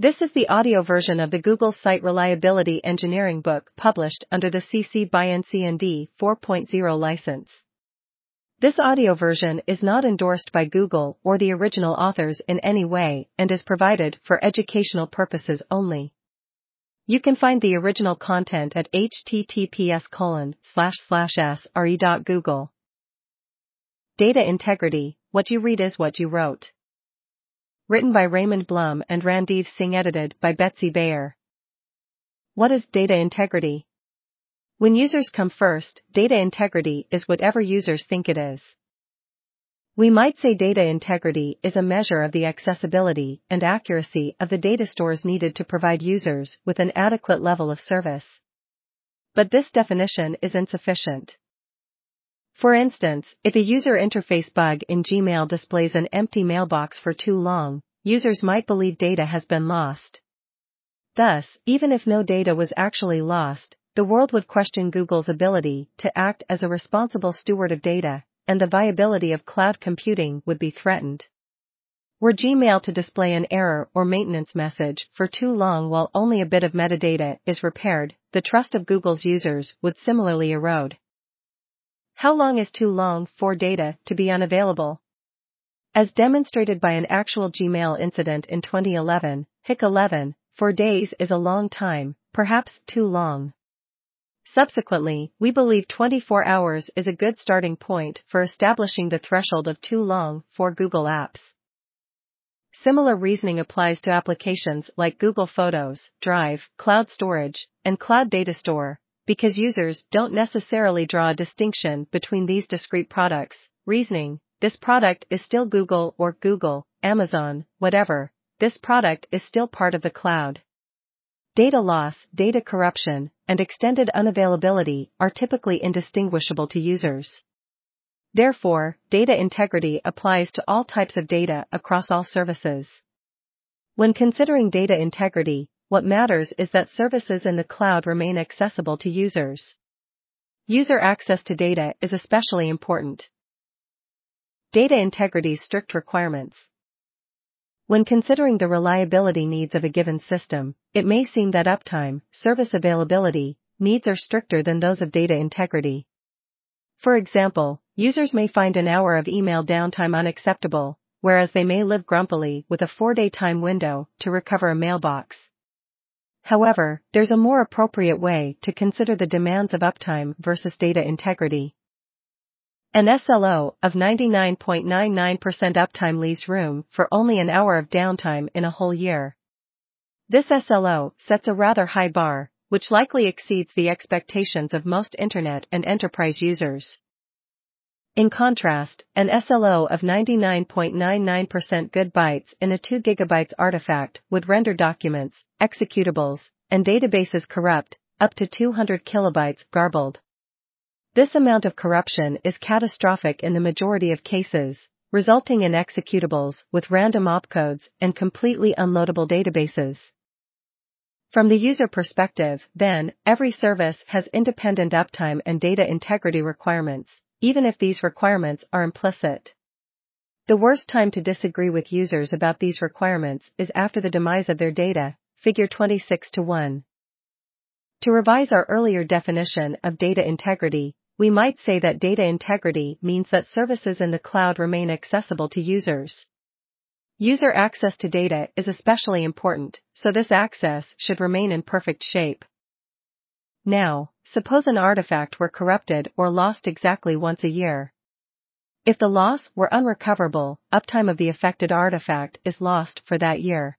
This is the audio version of the Google Site Reliability Engineering book published under the CC by NCND 4.0 license. This audio version is not endorsed by Google or the original authors in any way and is provided for educational purposes only. You can find the original content at https sre.google. Data integrity, what you read is what you wrote written by Raymond Blum and Rhandeev Singh edited by Betsy Beyer. What is data integrity? When users come first, data integrity is whatever users think it is. We might say data integrity is a measure of the accessibility and accuracy of the data stores needed to provide users with an adequate level of service. But this definition is insufficient. For instance, if a user interface bug in Gmail displays an empty mailbox for too long, users might believe data has been lost. Thus, even if no data was actually lost, the world would question Google's ability to act as a responsible steward of data, and the viability of cloud computing would be threatened. Were Gmail to display an error or maintenance message for too long while only a bit of metadata is repaired, the trust of Google's users would similarly erode. How long is too long for data to be unavailable? As demonstrated by an actual Gmail incident in 2011, HIC 11, four days is a long time, perhaps too long. Subsequently, we believe 24 hours is a good starting point for establishing the threshold of too long for Google Apps. Similar reasoning applies to applications like Google Photos, Drive, Cloud Storage, and Cloud Data Store, because users don't necessarily draw a distinction between these discrete products, reasoning, this product is still Google or Google, Amazon, whatever, this product is still part of the cloud. Data loss, data corruption, and extended unavailability are typically indistinguishable to users. Therefore, data integrity applies to all types of data across all services. When considering data integrity, what matters is that services in the cloud remain accessible to users. User access to data is especially important. Data integrity's strict requirements. When considering the reliability needs of a given system, it may seem that uptime, service availability, needs are stricter than those of data integrity. For example, users may find an hour of email downtime unacceptable, whereas they may live grumpily with a four day time window to recover a mailbox. However, there's a more appropriate way to consider the demands of uptime versus data integrity. An SLO of 99.99% uptime leaves room for only an hour of downtime in a whole year. This SLO sets a rather high bar, which likely exceeds the expectations of most internet and enterprise users. In contrast, an SLO of 99.99% good bytes in a 2 GB artifact would render documents, executables, and databases corrupt, up to 200 kilobytes garbled. This amount of corruption is catastrophic in the majority of cases, resulting in executables with random opcodes and completely unloadable databases. From the user perspective, then, every service has independent uptime and data integrity requirements, even if these requirements are implicit. The worst time to disagree with users about these requirements is after the demise of their data, figure 26 to 1. To revise our earlier definition of data integrity, we might say that data integrity means that services in the cloud remain accessible to users. User access to data is especially important, so this access should remain in perfect shape. Now, suppose an artifact were corrupted or lost exactly once a year. If the loss were unrecoverable, uptime of the affected artifact is lost for that year.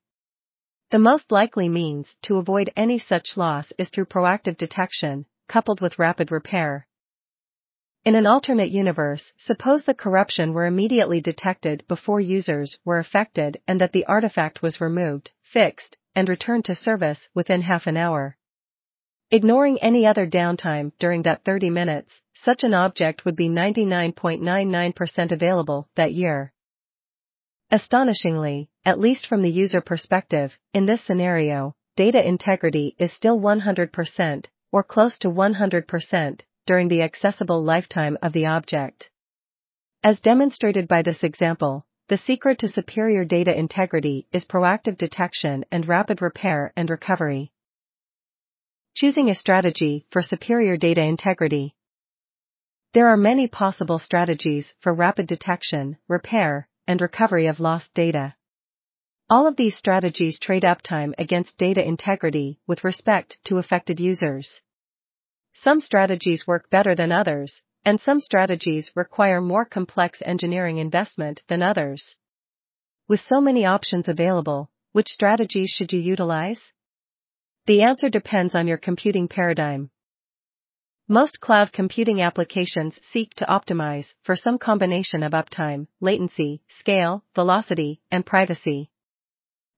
The most likely means to avoid any such loss is through proactive detection, coupled with rapid repair. In an alternate universe, suppose the corruption were immediately detected before users were affected and that the artifact was removed, fixed, and returned to service within half an hour. Ignoring any other downtime during that 30 minutes, such an object would be 99.99% available that year. Astonishingly, at least from the user perspective, in this scenario, data integrity is still 100%, or close to 100%, during the accessible lifetime of the object. As demonstrated by this example, the secret to superior data integrity is proactive detection and rapid repair and recovery. Choosing a strategy for superior data integrity. There are many possible strategies for rapid detection, repair, and recovery of lost data. All of these strategies trade uptime against data integrity with respect to affected users. Some strategies work better than others, and some strategies require more complex engineering investment than others. With so many options available, which strategies should you utilize? The answer depends on your computing paradigm. Most cloud computing applications seek to optimize for some combination of uptime, latency, scale, velocity, and privacy.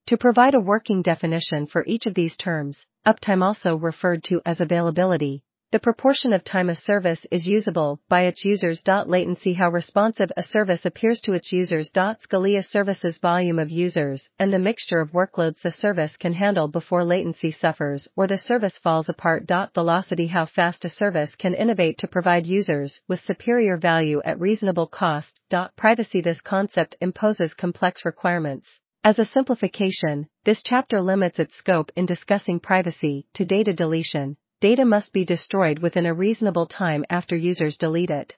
To provide a working definition for each of these terms, uptime also referred to as availability, the proportion of time a service is usable by its users. Latency how responsive a service appears to its users. Scale a service's volume of users and the mixture of workloads the service can handle before latency suffers or the service falls apart. Velocity how fast a service can innovate to provide users with superior value at reasonable cost. Privacy this concept imposes complex requirements as a simplification, this chapter limits its scope in discussing privacy to data deletion. Data must be destroyed within a reasonable time after users delete it.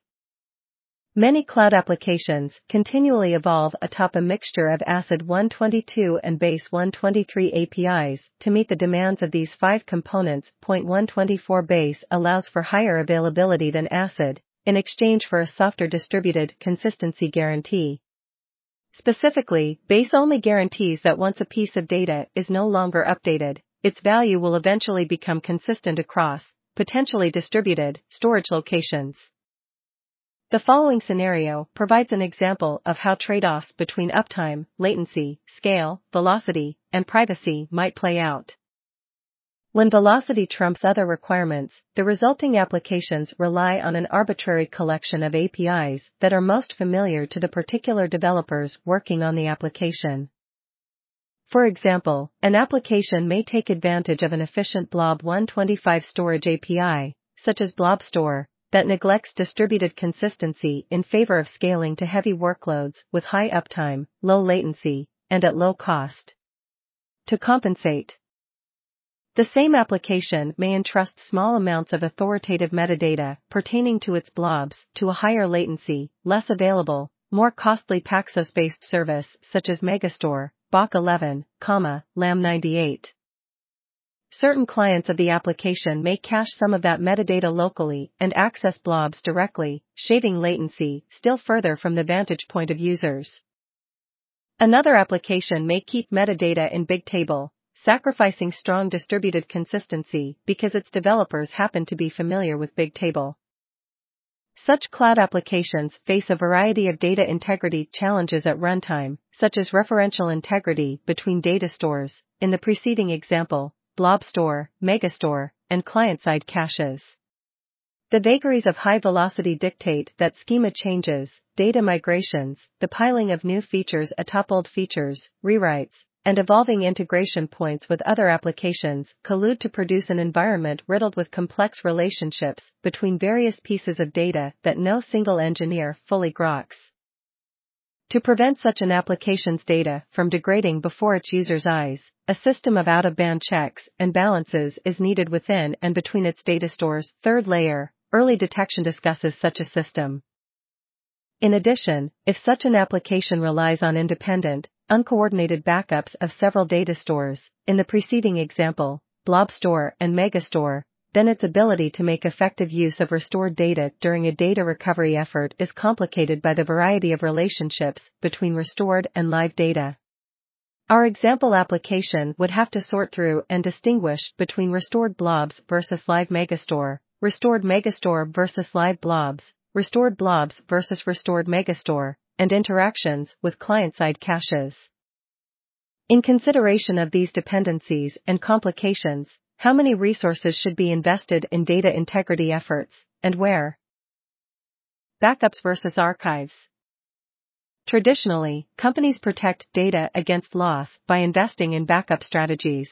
Many cloud applications continually evolve atop a mixture of ACID 122 and Base 123 APIs to meet the demands of these five components. Point 124 Base allows for higher availability than ACID in exchange for a softer distributed consistency guarantee. Specifically, base only guarantees that once a piece of data is no longer updated, its value will eventually become consistent across, potentially distributed, storage locations. The following scenario provides an example of how trade-offs between uptime, latency, scale, velocity, and privacy might play out. When velocity trumps other requirements, the resulting applications rely on an arbitrary collection of APIs that are most familiar to the particular developers working on the application. For example, an application may take advantage of an efficient Blob 125 storage API, such as Blob Store, that neglects distributed consistency in favor of scaling to heavy workloads with high uptime, low latency, and at low cost. To compensate, the same application may entrust small amounts of authoritative metadata pertaining to its blobs to a higher latency, less available, more costly Paxos-based service such as Megastore, Bach 11, LAM 98. Certain clients of the application may cache some of that metadata locally and access blobs directly, shaving latency still further from the vantage point of users. Another application may keep metadata in Bigtable, sacrificing strong distributed consistency because its developers happen to be familiar with Bigtable. Such cloud applications face a variety of data integrity challenges at runtime, such as referential integrity between data stores, in the preceding example, Blob Store, Megastore, and client-side caches. The vagaries of high velocity dictate that schema changes, data migrations, the piling of new features atop old features, rewrites, and evolving integration points with other applications collude to produce an environment riddled with complex relationships between various pieces of data that no single engineer fully groks. To prevent such an application's data from degrading before its user's eyes, a system of out-of-band checks and balances is needed within and between its data stores. Third layer, early detection discusses such a system. In addition, if such an application relies on independent, uncoordinated backups of several data stores, in the preceding example, Blob Store and Megastore, then its ability to make effective use of restored data during a data recovery effort is complicated by the variety of relationships between restored and live data. Our example application would have to sort through and distinguish between restored blobs versus live megastore, restored megastore versus live blobs, restored blobs versus restored megastore, and interactions with client-side caches. In consideration of these dependencies and complications, how many resources should be invested in data integrity efforts, and where? Backups versus archives. Traditionally, companies protect data against loss by investing in backup strategies.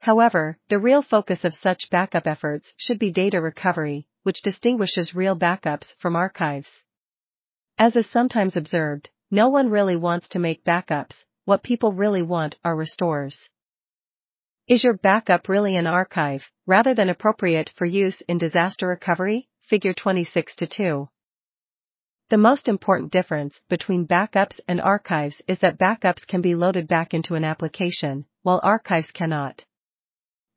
However, the real focus of such backup efforts should be data recovery, which distinguishes real backups from archives. As is sometimes observed, no one really wants to make backups, what people really want are restores. Is your backup really an archive, rather than appropriate for use in disaster recovery? Figure 26 to 2. The most important difference between backups and archives is that backups can be loaded back into an application, while archives cannot.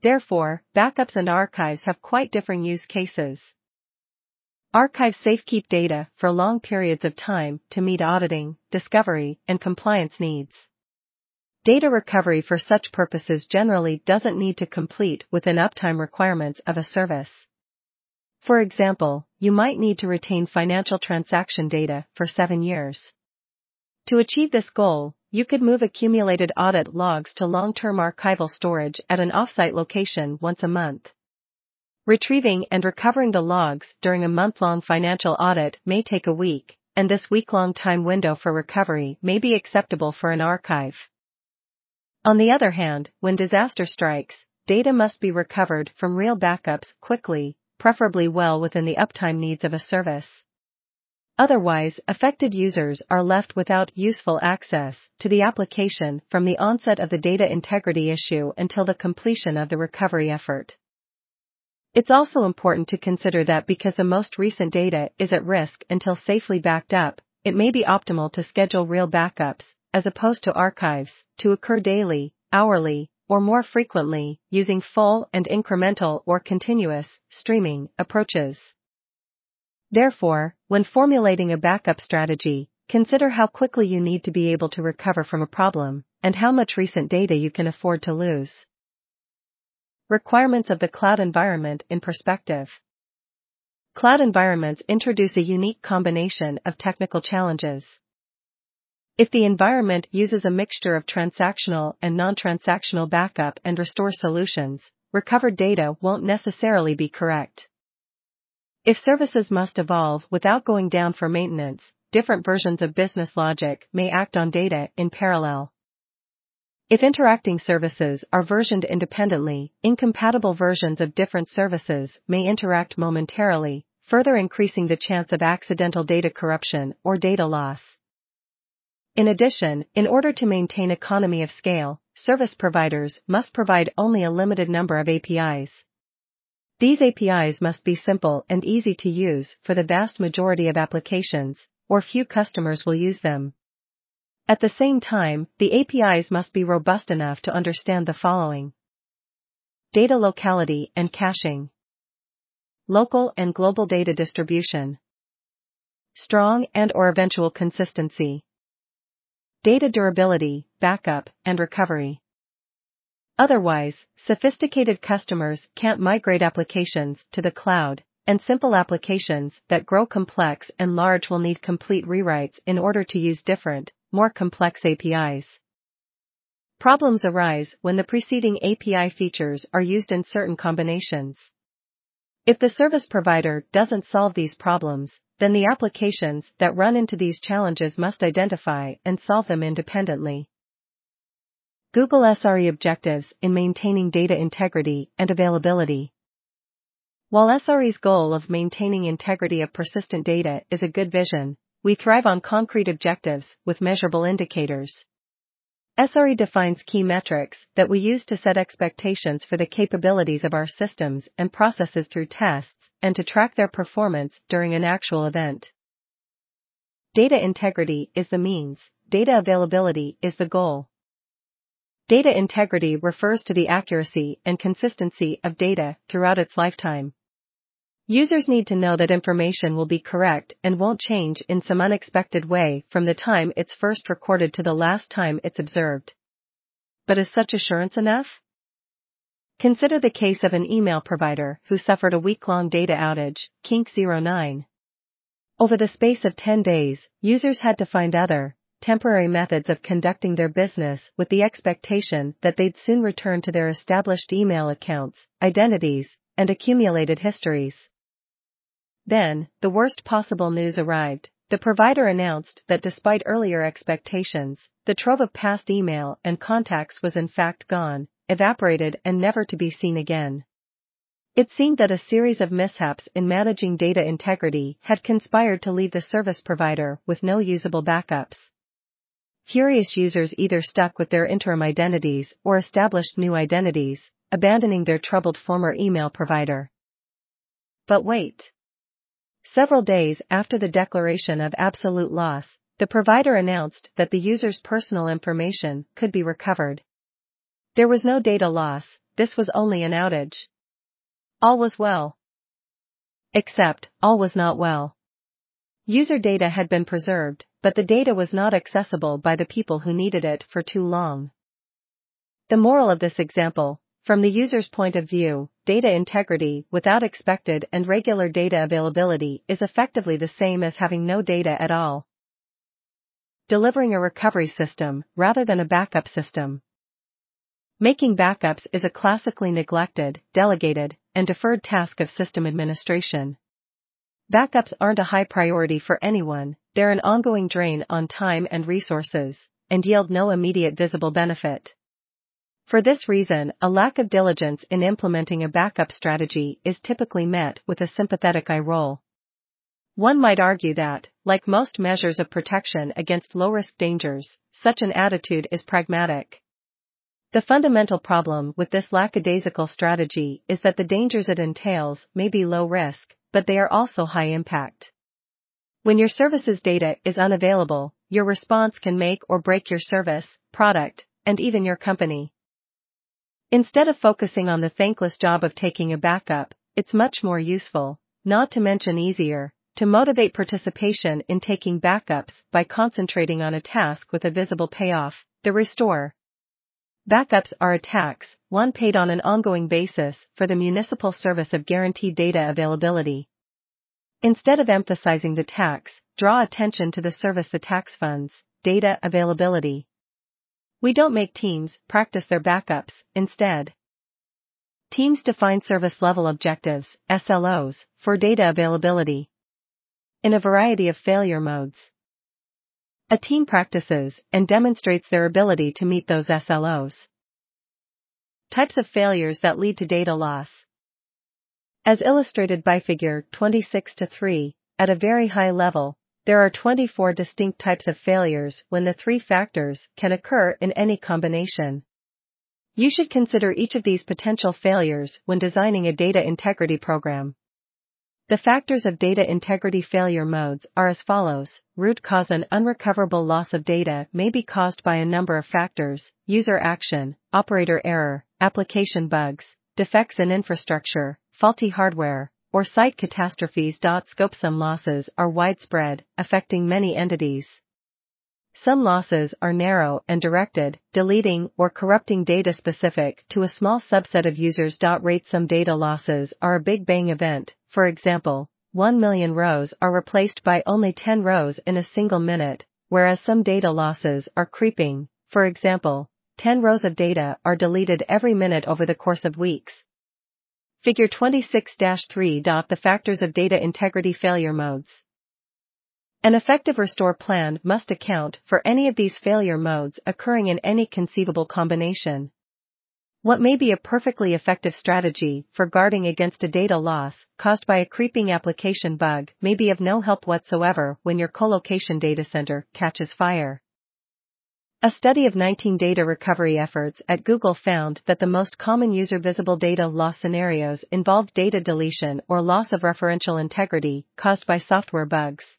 Therefore, backups and archives have quite different use cases. Archives safekeep data for long periods of time to meet auditing, discovery, and compliance needs. Data recovery for such purposes generally doesn't need to complete within uptime requirements of a service. For example, you might need to retain financial transaction data for seven years. To achieve this goal, you could move accumulated audit logs to long-term archival storage at an offsite location once a month. Retrieving and recovering the logs during a month-long financial audit may take a week, and this week-long time window for recovery may be acceptable for an archive. On the other hand, when disaster strikes, data must be recovered from real backups quickly preferably well within the uptime needs of a service. Otherwise, affected users are left without useful access to the application from the onset of the data integrity issue until the completion of the recovery effort. It's also important to consider that because the most recent data is at risk until safely backed up, it may be optimal to schedule real backups, as opposed to archives, to occur daily, hourly, or more frequently, using full and incremental or continuous streaming approaches. Therefore, when formulating a backup strategy, consider how quickly you need to be able to recover from a problem and how much recent data you can afford to lose. Requirements of the cloud environment in perspective. Cloud environments introduce a unique combination of technical challenges. If the environment uses a mixture of transactional and non-transactional backup and restore solutions, recovered data won't necessarily be correct. If services must evolve without going down for maintenance, different versions of business logic may act on data in parallel. If interacting services are versioned independently, incompatible versions of different services may interact momentarily, further increasing the chance of accidental data corruption or data loss. In addition, in order to maintain economy of scale, service providers must provide only a limited number of APIs. These APIs must be simple and easy to use for the vast majority of applications, or few customers will use them. At the same time, the APIs must be robust enough to understand the following. Data locality and caching. Local and global data distribution. Strong and or eventual consistency data durability, backup, and recovery. Otherwise, sophisticated customers can't migrate applications to the cloud, and simple applications that grow complex and large will need complete rewrites in order to use different, more complex APIs. Problems arise when the preceding API features are used in certain combinations. If the service provider doesn't solve these problems, then the applications that run into these challenges must identify and solve them independently. Google SRE objectives in maintaining data integrity and availability. While SRE's goal of maintaining integrity of persistent data is a good vision, we thrive on concrete objectives with measurable indicators. SRE defines key metrics that we use to set expectations for the capabilities of our systems and processes through tests and to track their performance during an actual event. Data integrity is the means, data availability is the goal. Data integrity refers to the accuracy and consistency of data throughout its lifetime. Users need to know that information will be correct and won't change in some unexpected way from the time it's first recorded to the last time it's observed. But is such assurance enough? Consider the case of an email provider who suffered a week-long data outage, Kink 09. Over the space of 10 days, users had to find other, temporary methods of conducting their business with the expectation that they'd soon return to their established email accounts, identities, and accumulated histories. Then, the worst possible news arrived. The provider announced that despite earlier expectations, the trove of past email and contacts was in fact gone, evaporated and never to be seen again. It seemed that a series of mishaps in managing data integrity had conspired to leave the service provider with no usable backups. Furious users either stuck with their interim identities or established new identities, abandoning their troubled former email provider. But wait. Several days after the declaration of absolute loss, the provider announced that the user's personal information could be recovered. There was no data loss, this was only an outage. All was well. Except, all was not well. User data had been preserved, but the data was not accessible by the people who needed it for too long. The moral of this example, from the user's point of view, data integrity without expected and regular data availability is effectively the same as having no data at all. Delivering a recovery system rather than a backup system. Making backups is a classically neglected, delegated, and deferred task of system administration. Backups aren't a high priority for anyone, they're an ongoing drain on time and resources, and yield no immediate visible benefit. For this reason, a lack of diligence in implementing a backup strategy is typically met with a sympathetic eye roll. One might argue that, like most measures of protection against low risk dangers, such an attitude is pragmatic. The fundamental problem with this lackadaisical strategy is that the dangers it entails may be low risk, but they are also high impact. When your service's data is unavailable, your response can make or break your service, product, and even your company. Instead of focusing on the thankless job of taking a backup, it's much more useful, not to mention easier, to motivate participation in taking backups by concentrating on a task with a visible payoff, the restore. Backups are a tax, one paid on an ongoing basis for the municipal service of guaranteed data availability. Instead of emphasizing the tax, draw attention to the service the tax funds, data availability. We don't make teams practice their backups, instead. Teams define service level objectives, SLOs, for data availability. In a variety of failure modes. A team practices and demonstrates their ability to meet those SLOs. Types of failures that lead to data loss. As illustrated by figure 26 to 3, at a very high level, there are 24 distinct types of failures when the three factors can occur in any combination. You should consider each of these potential failures when designing a data integrity program. The factors of data integrity failure modes are as follows. Root cause An unrecoverable loss of data may be caused by a number of factors, user action, operator error, application bugs, defects in infrastructure, faulty hardware, or site catastrophes. Scope Some losses are widespread, affecting many entities. Some losses are narrow and directed, deleting or corrupting data specific to a small subset of users. Rate some data losses are a big bang event, for example, 1 million rows are replaced by only 10 rows in a single minute, whereas some data losses are creeping, for example, 10 rows of data are deleted every minute over the course of weeks. Figure 26-3. The factors of data integrity failure modes. An effective restore plan must account for any of these failure modes occurring in any conceivable combination. What may be a perfectly effective strategy for guarding against a data loss caused by a creeping application bug may be of no help whatsoever when your colocation data center catches fire. A study of 19 data recovery efforts at Google found that the most common user visible data loss scenarios involved data deletion or loss of referential integrity caused by software bugs.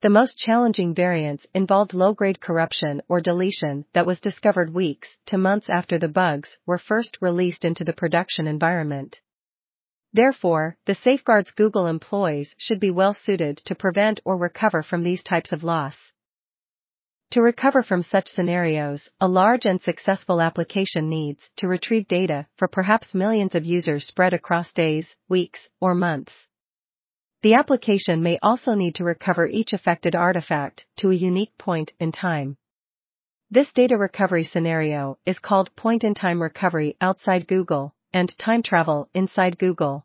The most challenging variants involved low-grade corruption or deletion that was discovered weeks to months after the bugs were first released into the production environment. Therefore, the safeguards Google employs should be well suited to prevent or recover from these types of loss. To recover from such scenarios, a large and successful application needs to retrieve data for perhaps millions of users spread across days, weeks, or months. The application may also need to recover each affected artifact to a unique point in time. This data recovery scenario is called point in time recovery outside Google and time travel inside Google.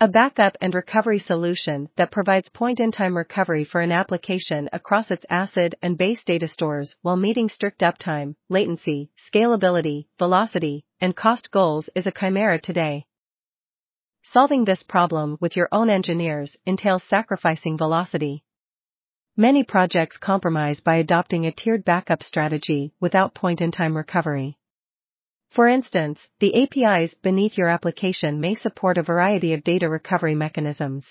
A backup and recovery solution that provides point in time recovery for an application across its ACID and base data stores while meeting strict uptime, latency, scalability, velocity, and cost goals is a chimera today. Solving this problem with your own engineers entails sacrificing velocity. Many projects compromise by adopting a tiered backup strategy without point-in-time recovery. For instance, the APIs beneath your application may support a variety of data recovery mechanisms.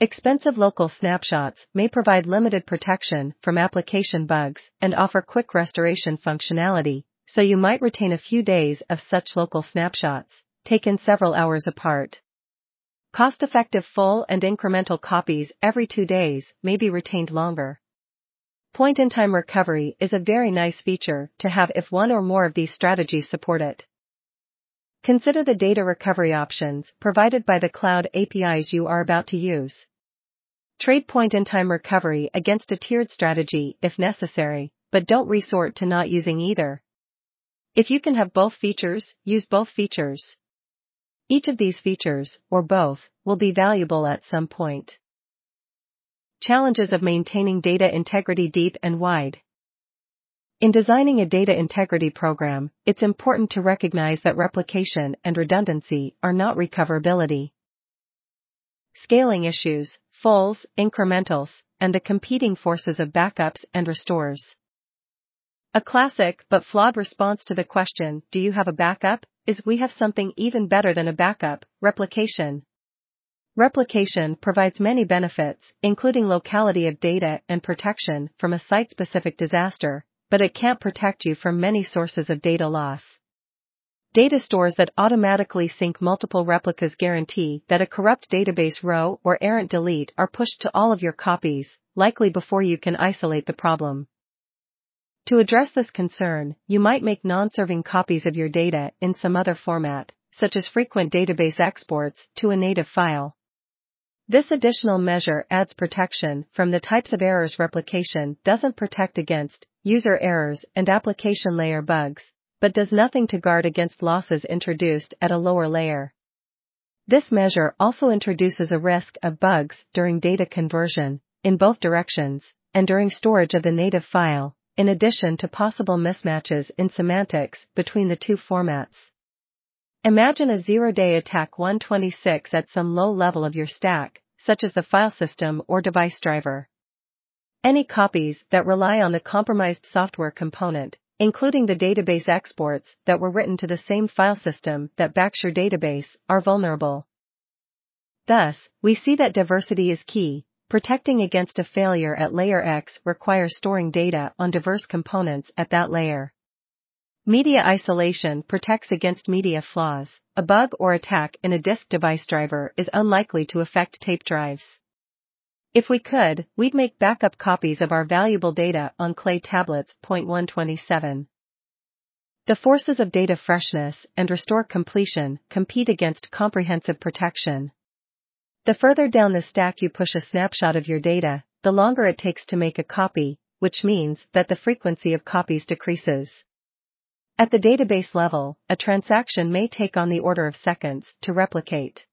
Expensive local snapshots may provide limited protection from application bugs and offer quick restoration functionality, so you might retain a few days of such local snapshots, taken several hours apart. Cost-effective full and incremental copies every two days may be retained longer. Point-in-time recovery is a very nice feature to have if one or more of these strategies support it. Consider the data recovery options provided by the cloud APIs you are about to use. Trade point-in-time recovery against a tiered strategy if necessary, but don't resort to not using either. If you can have both features, use both features. Each of these features, or both, will be valuable at some point. Challenges of maintaining data integrity deep and wide. In designing a data integrity program, it's important to recognize that replication and redundancy are not recoverability. Scaling issues, fulls, incrementals, and the competing forces of backups and restores. A classic but flawed response to the question, do you have a backup, is we have something even better than a backup, replication. Replication provides many benefits, including locality of data and protection from a site-specific disaster, but it can't protect you from many sources of data loss. Data stores that automatically sync multiple replicas guarantee that a corrupt database row or errant delete are pushed to all of your copies, likely before you can isolate the problem. To address this concern, you might make non-serving copies of your data in some other format, such as frequent database exports to a native file. This additional measure adds protection from the types of errors replication doesn't protect against, user errors and application layer bugs, but does nothing to guard against losses introduced at a lower layer. This measure also introduces a risk of bugs during data conversion, in both directions, and during storage of the native file, in addition to possible mismatches in semantics between the two formats. Imagine a zero-day attack 126 at some low level of your stack, such as the file system or device driver. Any copies that rely on the compromised software component, including the database exports that were written to the same file system that backs your database, are vulnerable. Thus, we see that diversity is key, Protecting against a failure at layer X requires storing data on diverse components at that layer. Media isolation protects against media flaws. A bug or attack in a disk device driver is unlikely to affect tape drives. If we could, we'd make backup copies of our valuable data on clay tablets. Point 127. The forces of data freshness and restore completion compete against comprehensive protection. The further down the stack you push a snapshot of your data, the longer it takes to make a copy, which means that the frequency of copies decreases. At the database level, a transaction may take on the order of seconds to replicate.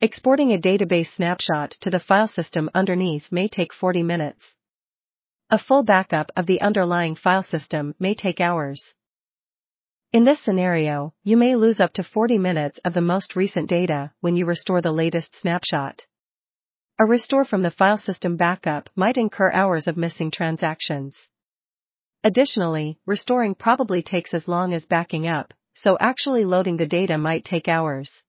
Exporting a database snapshot to the file system underneath may take 40 minutes. A full backup of the underlying file system may take hours. In this scenario, you may lose up to 40 minutes of the most recent data when you restore the latest snapshot. A restore from the file system backup might incur hours of missing transactions. Additionally, restoring probably takes as long as backing up, so actually loading the data might take hours.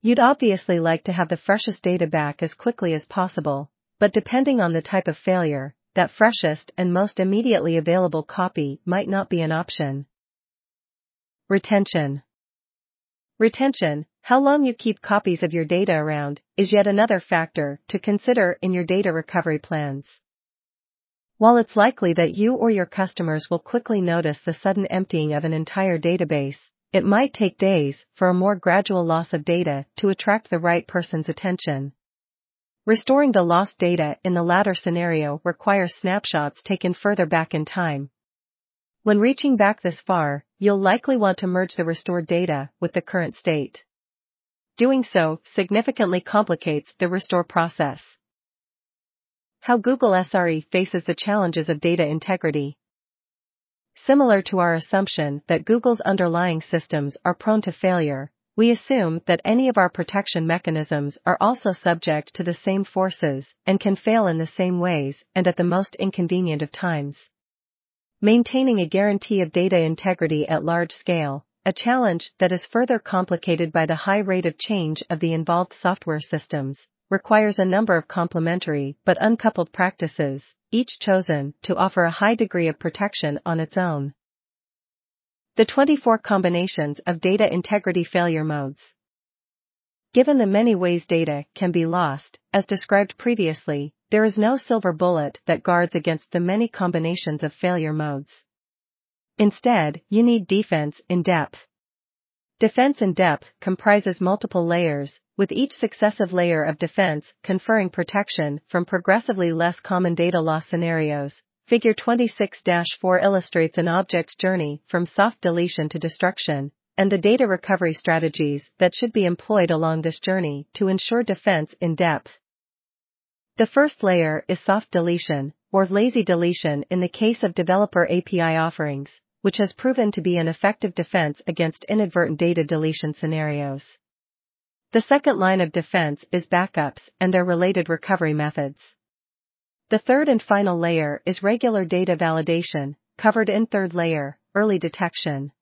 You'd obviously like to have the freshest data back as quickly as possible, but depending on the type of failure, that freshest and most immediately available copy might not be an option. Retention. Retention, how long you keep copies of your data around, is yet another factor to consider in your data recovery plans. While it's likely that you or your customers will quickly notice the sudden emptying of an entire database, it might take days for a more gradual loss of data to attract the right person's attention. Restoring the lost data in the latter scenario requires snapshots taken further back in time, when reaching back this far, you'll likely want to merge the restored data with the current state. Doing so significantly complicates the restore process. How Google SRE faces the challenges of data integrity. Similar to our assumption that Google's underlying systems are prone to failure, we assume that any of our protection mechanisms are also subject to the same forces and can fail in the same ways and at the most inconvenient of times. Maintaining a guarantee of data integrity at large scale, a challenge that is further complicated by the high rate of change of the involved software systems, requires a number of complementary but uncoupled practices, each chosen to offer a high degree of protection on its own. The 24 combinations of data integrity failure modes. Given the many ways data can be lost, as described previously, there is no silver bullet that guards against the many combinations of failure modes. Instead, you need defense in depth. Defense in depth comprises multiple layers, with each successive layer of defense conferring protection from progressively less common data loss scenarios, Figure 26-4 illustrates an object's journey from soft deletion to destruction, and the data recovery strategies that should be employed along this journey to ensure defense in depth. The first layer is soft deletion, or lazy deletion in the case of developer API offerings, which has proven to be an effective defense against inadvertent data deletion scenarios. The second line of defense is backups and their related recovery methods. The third and final layer is regular data validation, covered in third layer, early detection.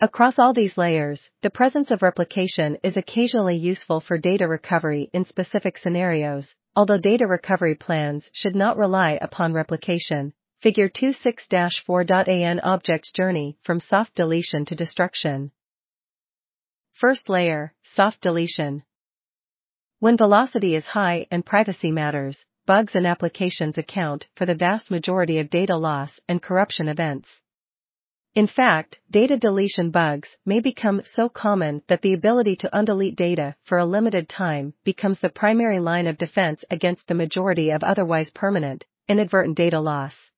Across all these layers, the presence of replication is occasionally useful for data recovery in specific scenarios, although data recovery plans should not rely upon replication. Figure 26-4.an Object's journey from soft deletion to destruction. First layer, soft deletion. When velocity is high and privacy matters, bugs and applications account for the vast majority of data loss and corruption events. In fact, data deletion bugs may become so common that the ability to undelete data for a limited time becomes the primary line of defense against the majority of otherwise permanent, inadvertent data loss.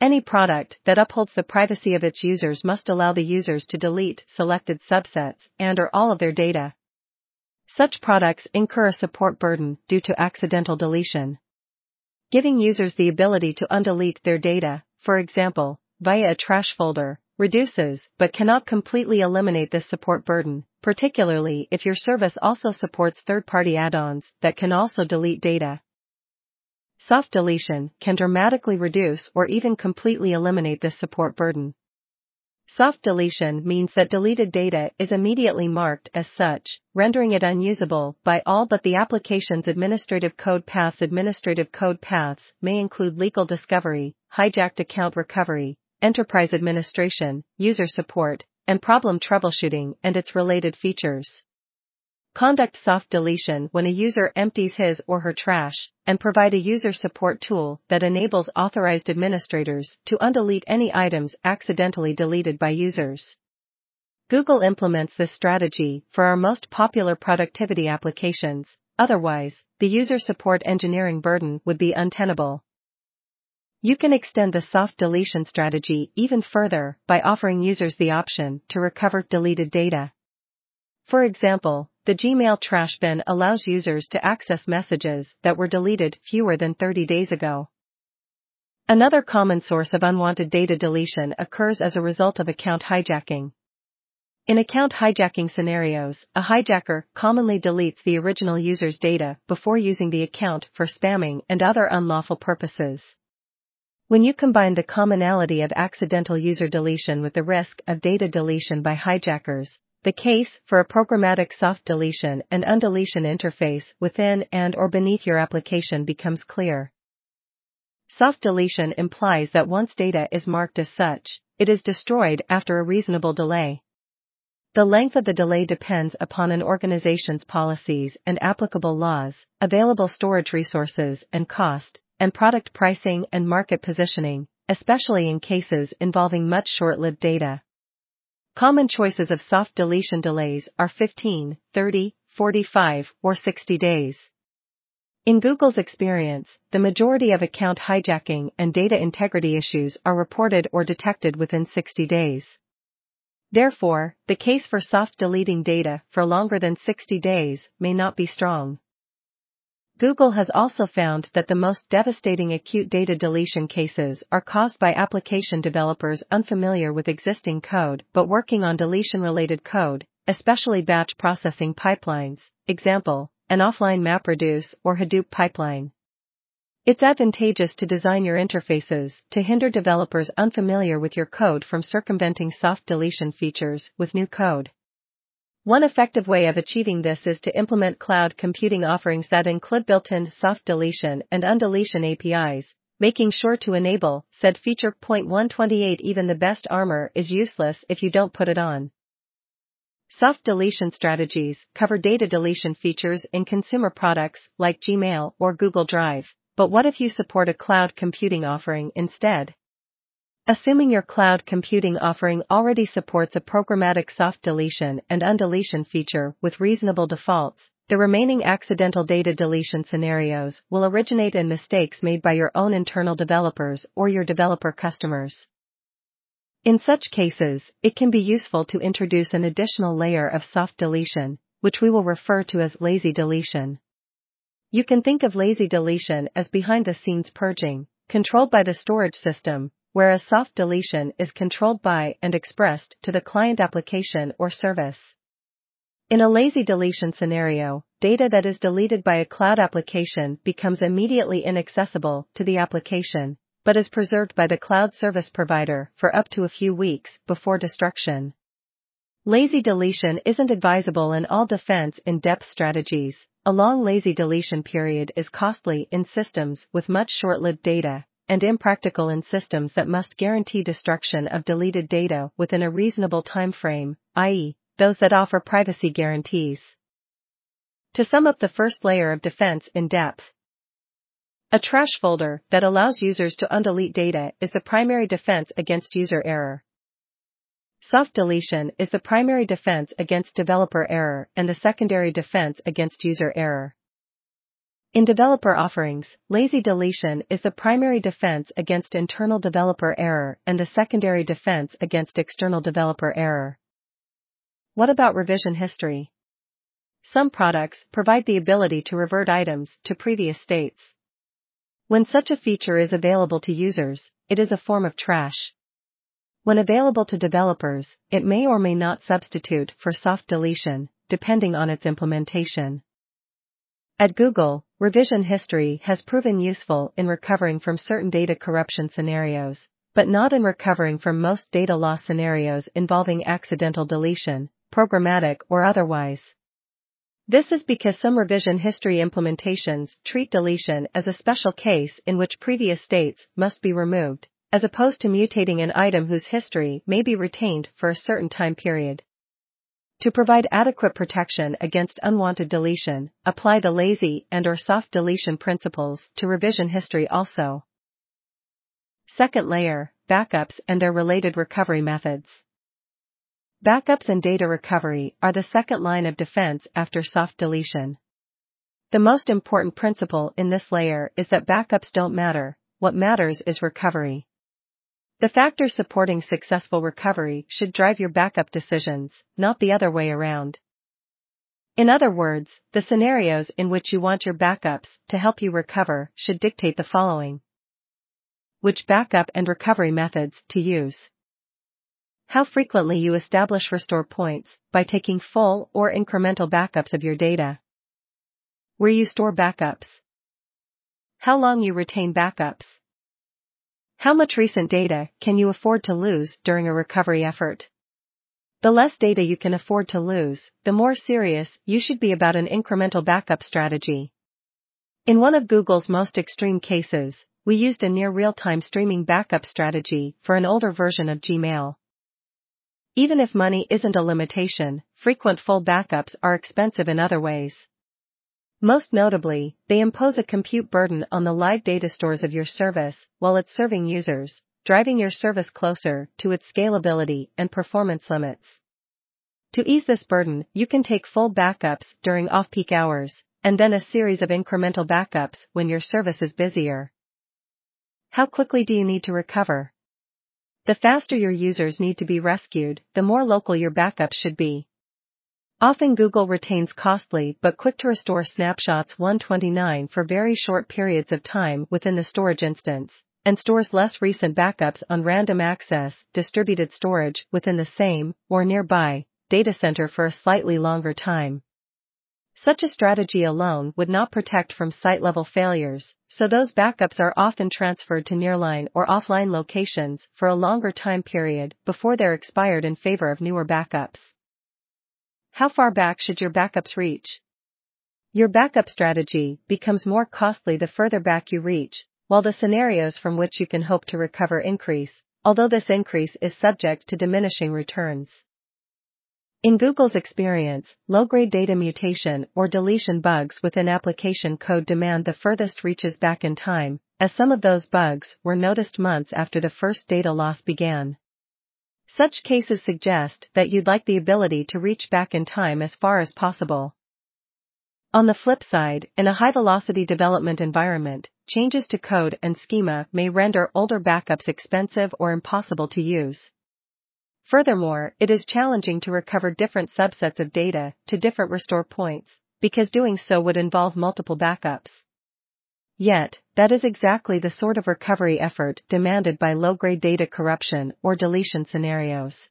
Any product that upholds the privacy of its users must allow the users to delete selected subsets and or all of their data. Such products incur a support burden due to accidental deletion. Giving users the ability to undelete their data, for example, via a trash folder, reduces but cannot completely eliminate this support burden, particularly if your service also supports third-party add-ons that can also delete data. Soft deletion can dramatically reduce or even completely eliminate this support burden. Soft deletion means that deleted data is immediately marked as such, rendering it unusable by all but the application's administrative code paths. Administrative code paths may include legal discovery, hijacked account recovery, enterprise administration, user support, and problem troubleshooting and its related features. Conduct soft deletion when a user empties his or her trash, and provide a user support tool that enables authorized administrators to undelete any items accidentally deleted by users. Google implements this strategy for our most popular productivity applications, otherwise, the user support engineering burden would be untenable. You can extend the soft deletion strategy even further by offering users the option to recover deleted data. For example, the Gmail trash bin allows users to access messages that were deleted fewer than 30 days ago. Another common source of unwanted data deletion occurs as a result of account hijacking. In account hijacking scenarios, a hijacker commonly deletes the original user's data before using the account for spamming and other unlawful purposes. When you combine the commonality of accidental user deletion with the risk of data deletion by hijackers, the case for a programmatic soft deletion and undeletion interface within and or beneath your application becomes clear. Soft deletion implies that once data is marked as such, it is destroyed after a reasonable delay. The length of the delay depends upon an organization's policies and applicable laws, available storage resources and cost, and product pricing and market positioning, especially in cases involving much short-lived data. Common choices of soft deletion delays are 15, 30, 45, or 60 days. In Google's experience, the majority of account hijacking and data integrity issues are reported or detected within 60 days. Therefore, the case for soft deleting data for longer than 60 days may not be strong. Google has also found that the most devastating acute data deletion cases are caused by application developers unfamiliar with existing code but working on deletion related code especially batch processing pipelines, example, an offline MapReduce or Hadoop pipeline. It's advantageous to design your interfaces to hinder developers unfamiliar with your code from circumventing soft deletion features with new code. One effective way of achieving this is to implement cloud computing offerings that include built-in soft deletion and undeletion APIs, making sure to enable said feature. Point 128 Even the best armor is useless if you don't put it on. Soft deletion strategies cover data deletion features in consumer products like Gmail or Google Drive. But what if you support a cloud computing offering instead? Assuming your cloud computing offering already supports a programmatic soft deletion and undeletion feature with reasonable defaults, the remaining accidental data deletion scenarios will originate in mistakes made by your own internal developers or your developer customers. In such cases, it can be useful to introduce an additional layer of soft deletion, which we will refer to as lazy deletion. You can think of lazy deletion as behind the scenes purging, controlled by the storage system, whereas soft deletion is controlled by and expressed to the client application or service. In a lazy deletion scenario, data that is deleted by a cloud application becomes immediately inaccessible to the application, but is preserved by the cloud service provider for up to a few weeks before destruction. Lazy deletion isn't advisable in all defense in-depth strategies. A long lazy deletion period is costly in systems with much short-lived data and impractical in systems that must guarantee destruction of deleted data within a reasonable time frame, i.e., those that offer privacy guarantees. To sum up the first layer of defense in depth, a trash folder that allows users to undelete data is the primary defense against user error. Soft deletion is the primary defense against developer error and the secondary defense against user error. In developer offerings, lazy deletion is the primary defense against internal developer error and the secondary defense against external developer error. What about revision history? Some products provide the ability to revert items to previous states. When such a feature is available to users, it is a form of trash. When available to developers, it may or may not substitute for soft deletion, depending on its implementation. At Google, revision history has proven useful in recovering from certain data corruption scenarios, but not in recovering from most data loss scenarios involving accidental deletion, programmatic or otherwise. This is because some revision history implementations treat deletion as a special case in which previous states must be removed, as opposed to mutating an item whose history may be retained for a certain time period. To provide adequate protection against unwanted deletion, apply the lazy and or soft deletion principles to revision history also. Second layer, backups and their related recovery methods. Backups and data recovery are the second line of defense after soft deletion. The most important principle in this layer is that backups don't matter, what matters is recovery. The factors supporting successful recovery should drive your backup decisions, not the other way around. In other words, the scenarios in which you want your backups to help you recover should dictate the following. Which backup and recovery methods to use. How frequently you establish restore points by taking full or incremental backups of your data. Where you store backups. How long you retain backups. How much recent data can you afford to lose during a recovery effort? The less data you can afford to lose, the more serious you should be about an incremental backup strategy. In one of Google's most extreme cases, we used a near real-time streaming backup strategy for an older version of Gmail. Even if money isn't a limitation, frequent full backups are expensive in other ways. Most notably, they impose a compute burden on the live data stores of your service while it's serving users, driving your service closer to its scalability and performance limits. To ease this burden, you can take full backups during off-peak hours, and then a series of incremental backups when your service is busier. How quickly do you need to recover? The faster your users need to be rescued, the more local your backups should be. Often Google retains costly but quick to restore snapshots 129 for very short periods of time within the storage instance, and stores less recent backups on random access distributed storage within the same or nearby data center for a slightly longer time. Such a strategy alone would not protect from site level failures, so those backups are often transferred to nearline or offline locations for a longer time period before they're expired in favor of newer backups. How far back should your backups reach? Your backup strategy becomes more costly the further back you reach, while the scenarios from which you can hope to recover increase, although this increase is subject to diminishing returns. In Google's experience, low-grade data mutation or deletion bugs within application code demand the furthest reaches back in time, as some of those bugs were noticed months after the first data loss began. Such cases suggest that you'd like the ability to reach back in time as far as possible. On the flip side, in a high-velocity development environment, changes to code and schema may render older backups expensive or impossible to use. Furthermore, it is challenging to recover different subsets of data to different restore points, because doing so would involve multiple backups. Yet, that is exactly the sort of recovery effort demanded by low-grade data corruption or deletion scenarios.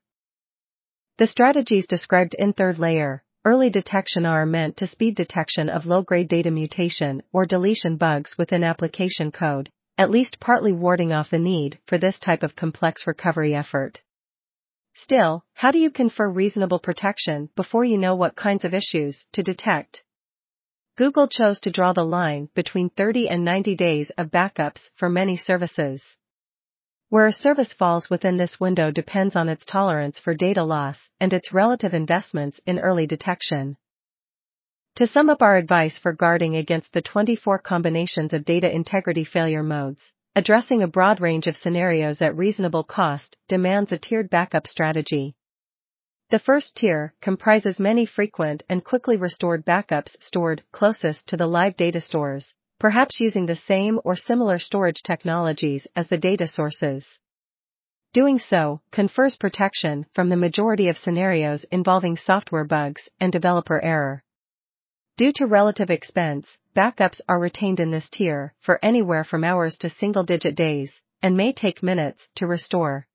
The strategies described in third layer, early detection are meant to speed detection of low-grade data mutation or deletion bugs within application code, at least partly warding off the need for this type of complex recovery effort. Still, how do you confer reasonable protection before you know what kinds of issues to detect? Google chose to draw the line between 30 and 90 days of backups for many services. Where a service falls within this window depends on its tolerance for data loss and its relative investments in early detection. To sum up our advice for guarding against the 24 combinations of data integrity failure modes, Addressing a broad range of scenarios at reasonable cost demands a tiered backup strategy. The first tier comprises many frequent and quickly restored backups stored closest to the live data stores, perhaps using the same or similar storage technologies as the data sources. Doing so confers protection from the majority of scenarios involving software bugs and developer error. Due to relative expense, backups are retained in this tier for anywhere from hours to single digit days, and may take minutes to restore.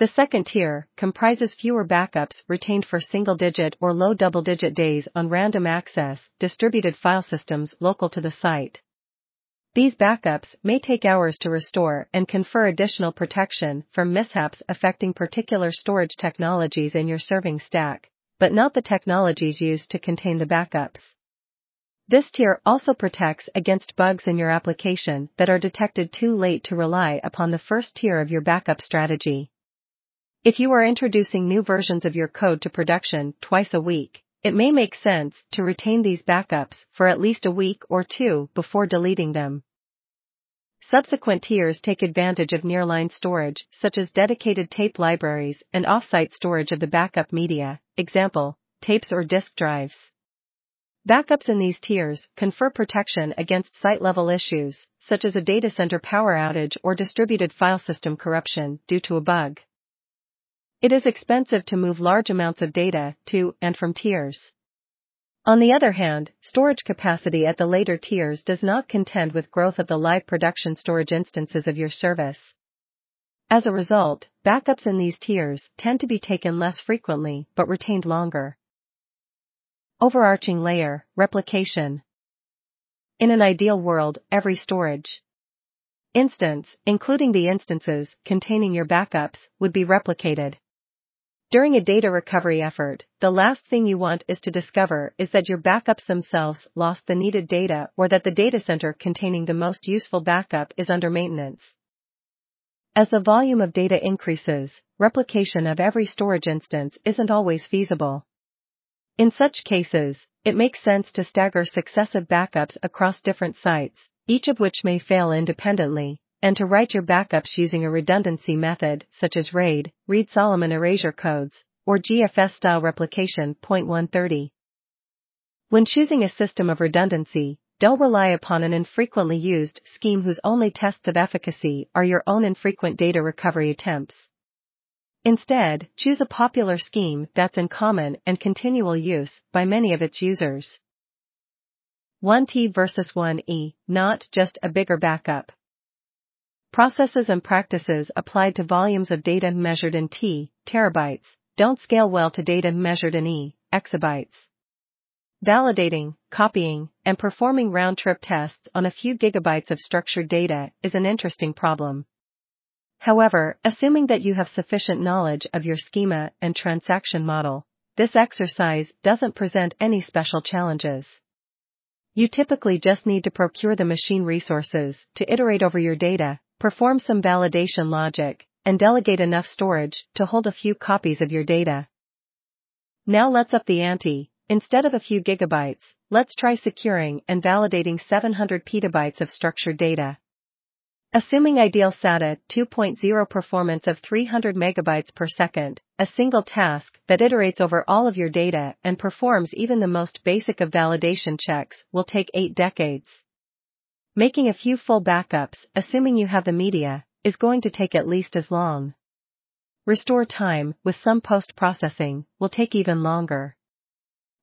The second tier comprises fewer backups retained for single digit or low double digit days on random access distributed file systems local to the site. These backups may take hours to restore and confer additional protection from mishaps affecting particular storage technologies in your serving stack, but not the technologies used to contain the backups. This tier also protects against bugs in your application that are detected too late to rely upon the first tier of your backup strategy. If you are introducing new versions of your code to production twice a week, it may make sense to retain these backups for at least a week or two before deleting them. Subsequent tiers take advantage of nearline storage, such as dedicated tape libraries and offsite storage of the backup media, example, tapes or disk drives. Backups in these tiers confer protection against site level issues, such as a data center power outage or distributed file system corruption due to a bug. It is expensive to move large amounts of data to and from tiers. On the other hand, storage capacity at the later tiers does not contend with growth of the live production storage instances of your service. As a result, backups in these tiers tend to be taken less frequently but retained longer. Overarching layer, replication. In an ideal world, every storage instance, including the instances containing your backups, would be replicated. During a data recovery effort, the last thing you want is to discover is that your backups themselves lost the needed data or that the data center containing the most useful backup is under maintenance. As the volume of data increases, replication of every storage instance isn't always feasible. In such cases, it makes sense to stagger successive backups across different sites, each of which may fail independently, and to write your backups using a redundancy method such as RAID, Reed-Solomon erasure codes, or GFS style replication. Point 130. When choosing a system of redundancy, don't rely upon an infrequently used scheme whose only tests of efficacy are your own infrequent data recovery attempts. Instead, choose a popular scheme that's in common and continual use by many of its users. 1T versus 1E, not just a bigger backup processes and practices applied to volumes of data measured in T, terabytes, don't scale well to data measured in e, exabytes. Validating, copying, and performing round-trip tests on a few gigabytes of structured data is an interesting problem. However, assuming that you have sufficient knowledge of your schema and transaction model, this exercise doesn't present any special challenges. You typically just need to procure the machine resources to iterate over your data, perform some validation logic, and delegate enough storage to hold a few copies of your data. Now let's up the ante, instead of a few gigabytes, let's try securing and validating 700 petabytes of structured data. Assuming ideal SATA 2.0 performance of 300 megabytes per second, a single task that iterates over all of your data and performs even the most basic of validation checks will take 8 decades. Making a few full backups, assuming you have the media, is going to take at least as long. Restore time, with some post-processing, will take even longer.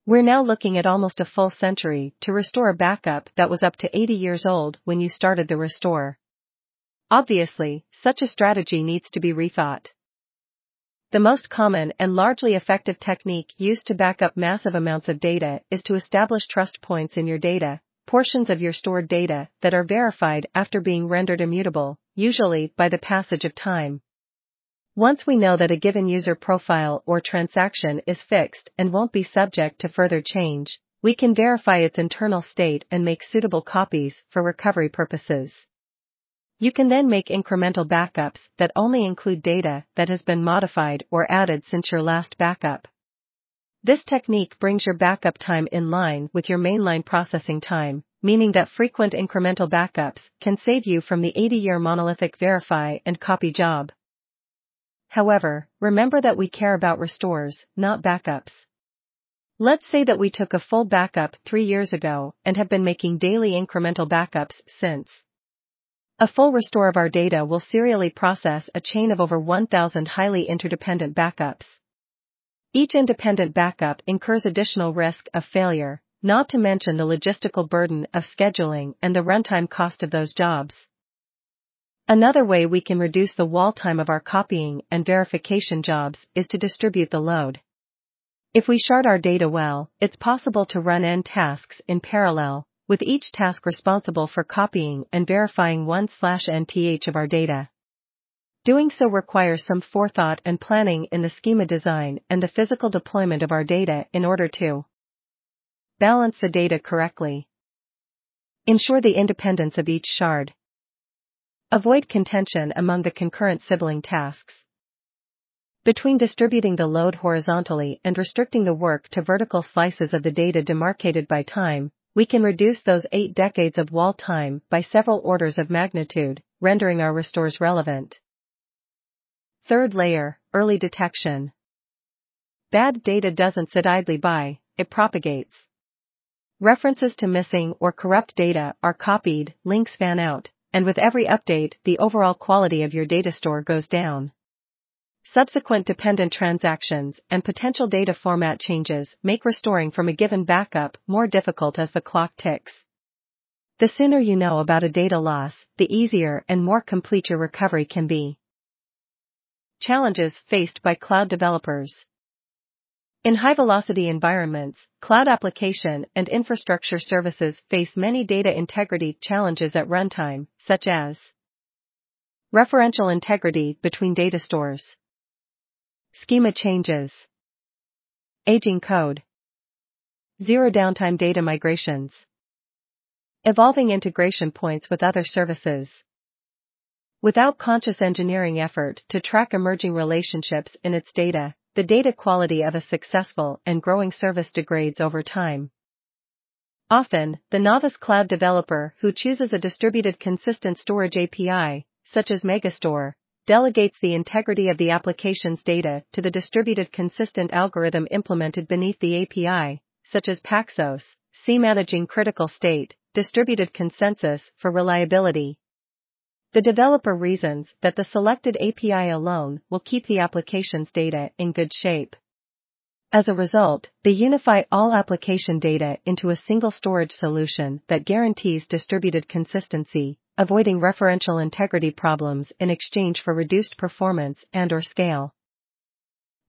We're now looking at almost a full century to restore a backup that was up to 80 years old when you started the restore. Obviously, such a strategy needs to be rethought. The most common and largely effective technique used to back up massive amounts of data is to establish trust points in your data, portions of your stored data that are verified after being rendered immutable, usually by the passage of time. Once we know that a given user profile or transaction is fixed and won't be subject to further change, we can verify its internal state and make suitable copies for recovery purposes. You can then make incremental backups that only include data that has been modified or added since your last backup. This technique brings your backup time in line with your mainline processing time, meaning that frequent incremental backups can save you from the 80-year monolithic verify and copy job. However, remember that we care about restores, not backups. Let's say that we took a full backup three years ago and have been making daily incremental backups since. A full restore of our data will serially process a chain of over 1,000 highly interdependent backups. Each independent backup incurs additional risk of failure, not to mention the logistical burden of scheduling and the runtime cost of those jobs. Another way we can reduce the wall time of our copying and verification jobs is to distribute the load. If we shard our data well, it's possible to run n tasks in parallel, with each task responsible for copying and verifying 1 slash nth of our data. Doing so requires some forethought and planning in the schema design and the physical deployment of our data in order to balance the data correctly. Ensure the independence of each shard. Avoid contention among the concurrent sibling tasks. Between distributing the load horizontally and restricting the work to vertical slices of the data demarcated by time, we can reduce those eight decades of wall time by several orders of magnitude, rendering our restores relevant. Third layer, early detection. Bad data doesn't sit idly by, it propagates. References to missing or corrupt data are copied, links fan out, and with every update, the overall quality of your data store goes down. Subsequent dependent transactions and potential data format changes make restoring from a given backup more difficult as the clock ticks. The sooner you know about a data loss, the easier and more complete your recovery can be. Challenges faced by cloud developers. In high velocity environments, cloud application and infrastructure services face many data integrity challenges at runtime, such as referential integrity between data stores Schema changes. Aging code. Zero downtime data migrations. Evolving integration points with other services. Without conscious engineering effort to track emerging relationships in its data, the data quality of a successful and growing service degrades over time. Often, the novice cloud developer who chooses a distributed consistent storage API, such as Megastore, delegates the integrity of the application's data to the distributed consistent algorithm implemented beneath the API, such as Paxos, C managing critical state, distributed consensus for reliability. The developer reasons that the selected API alone will keep the application's data in good shape. As a result, they unify all application data into a single storage solution that guarantees distributed consistency, avoiding referential integrity problems in exchange for reduced performance and or scale.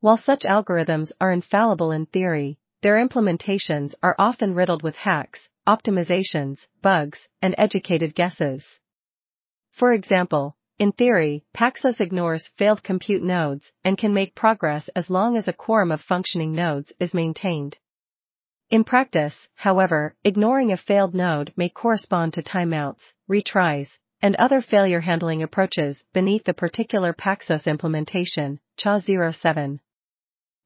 While such algorithms are infallible in theory, their implementations are often riddled with hacks, optimizations, bugs, and educated guesses. For example, in theory, Paxos ignores failed compute nodes and can make progress as long as a quorum of functioning nodes is maintained. In practice, however, ignoring a failed node may correspond to timeouts, retries, and other failure handling approaches beneath the particular Paxos implementation, CHA07.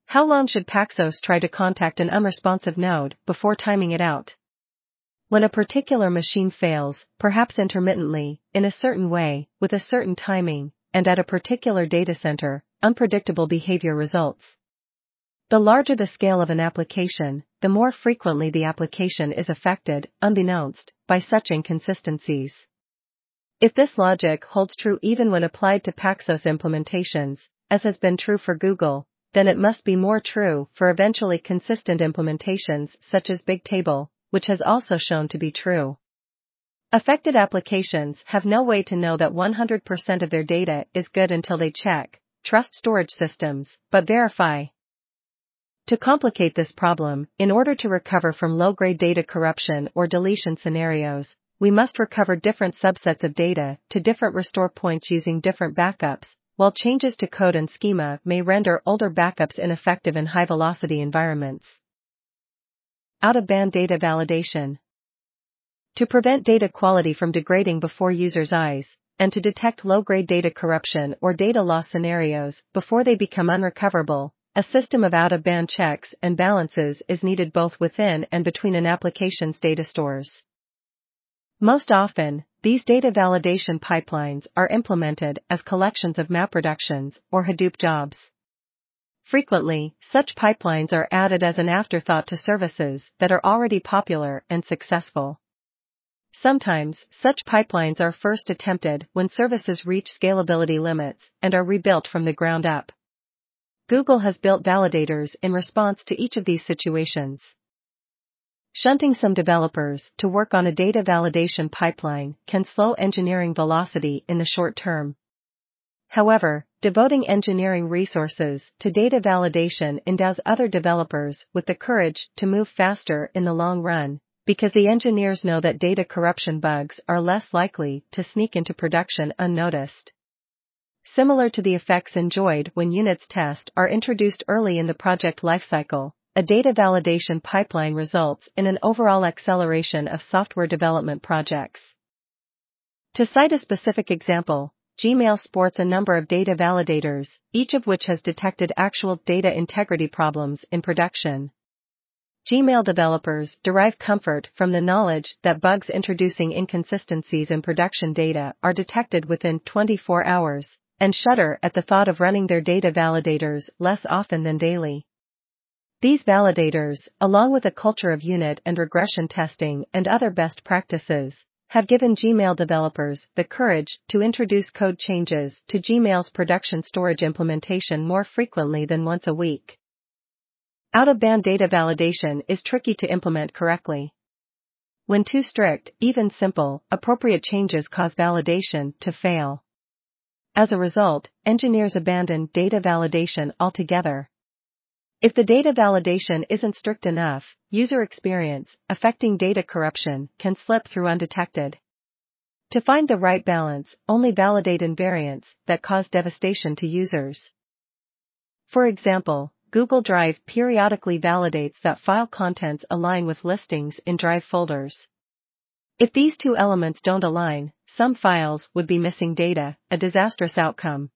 How long should Paxos try to contact an unresponsive node before timing it out? When a particular machine fails, perhaps intermittently, in a certain way, with a certain timing, and at a particular data center, unpredictable behavior results. The larger the scale of an application, the more frequently the application is affected, unbeknownst, by such inconsistencies. If this logic holds true even when applied to Paxos implementations, as has been true for Google, then it must be more true for eventually consistent implementations such as Bigtable, which has also shown to be true. Affected applications have no way to know that 100% of their data is good until they check, trust storage systems, but verify. To complicate this problem, in order to recover from low-grade data corruption or deletion scenarios, we must recover different subsets of data to different restore points using different backups, while changes to code and schema may render older backups ineffective in high-velocity environments. Out-of-band data validation. To prevent data quality from degrading before users' eyes, and to detect low-grade data corruption or data loss scenarios before they become unrecoverable, a system of out-of-band checks and balances is needed both within and between an application's data stores. Most often, these data validation pipelines are implemented as collections of MapReductions or Hadoop jobs. Frequently, such pipelines are added as an afterthought to services that are already popular and successful. Sometimes, such pipelines are first attempted when services reach scalability limits and are rebuilt from the ground up. Google has built validators in response to each of these situations. Shunting some developers to work on a data validation pipeline can slow engineering velocity in the short term. However, devoting engineering resources to data validation endows other developers with the courage to move faster in the long run, because the engineers know that data corruption bugs are less likely to sneak into production unnoticed. Similar to the effects enjoyed when units test are introduced early in the project lifecycle, a data validation pipeline results in an overall acceleration of software development projects. To cite a specific example, Gmail sports a number of data validators, each of which has detected actual data integrity problems in production. Gmail developers derive comfort from the knowledge that bugs introducing inconsistencies in production data are detected within 24 hours, and shudder at the thought of running their data validators less often than daily. These validators, along with a culture of unit and regression testing and other best practices, have given Gmail developers the courage to introduce code changes to Gmail's production storage implementation more frequently than once a week. Out of band data validation is tricky to implement correctly. When too strict, even simple, appropriate changes cause validation to fail. As a result, engineers abandon data validation altogether. If the data validation isn't strict enough, user experience, affecting data corruption, can slip through undetected. To find the right balance, only validate invariants that cause devastation to users. For example, Google Drive periodically validates that file contents align with listings in Drive folders. If these two elements don't align, some files would be missing data, a disastrous outcome.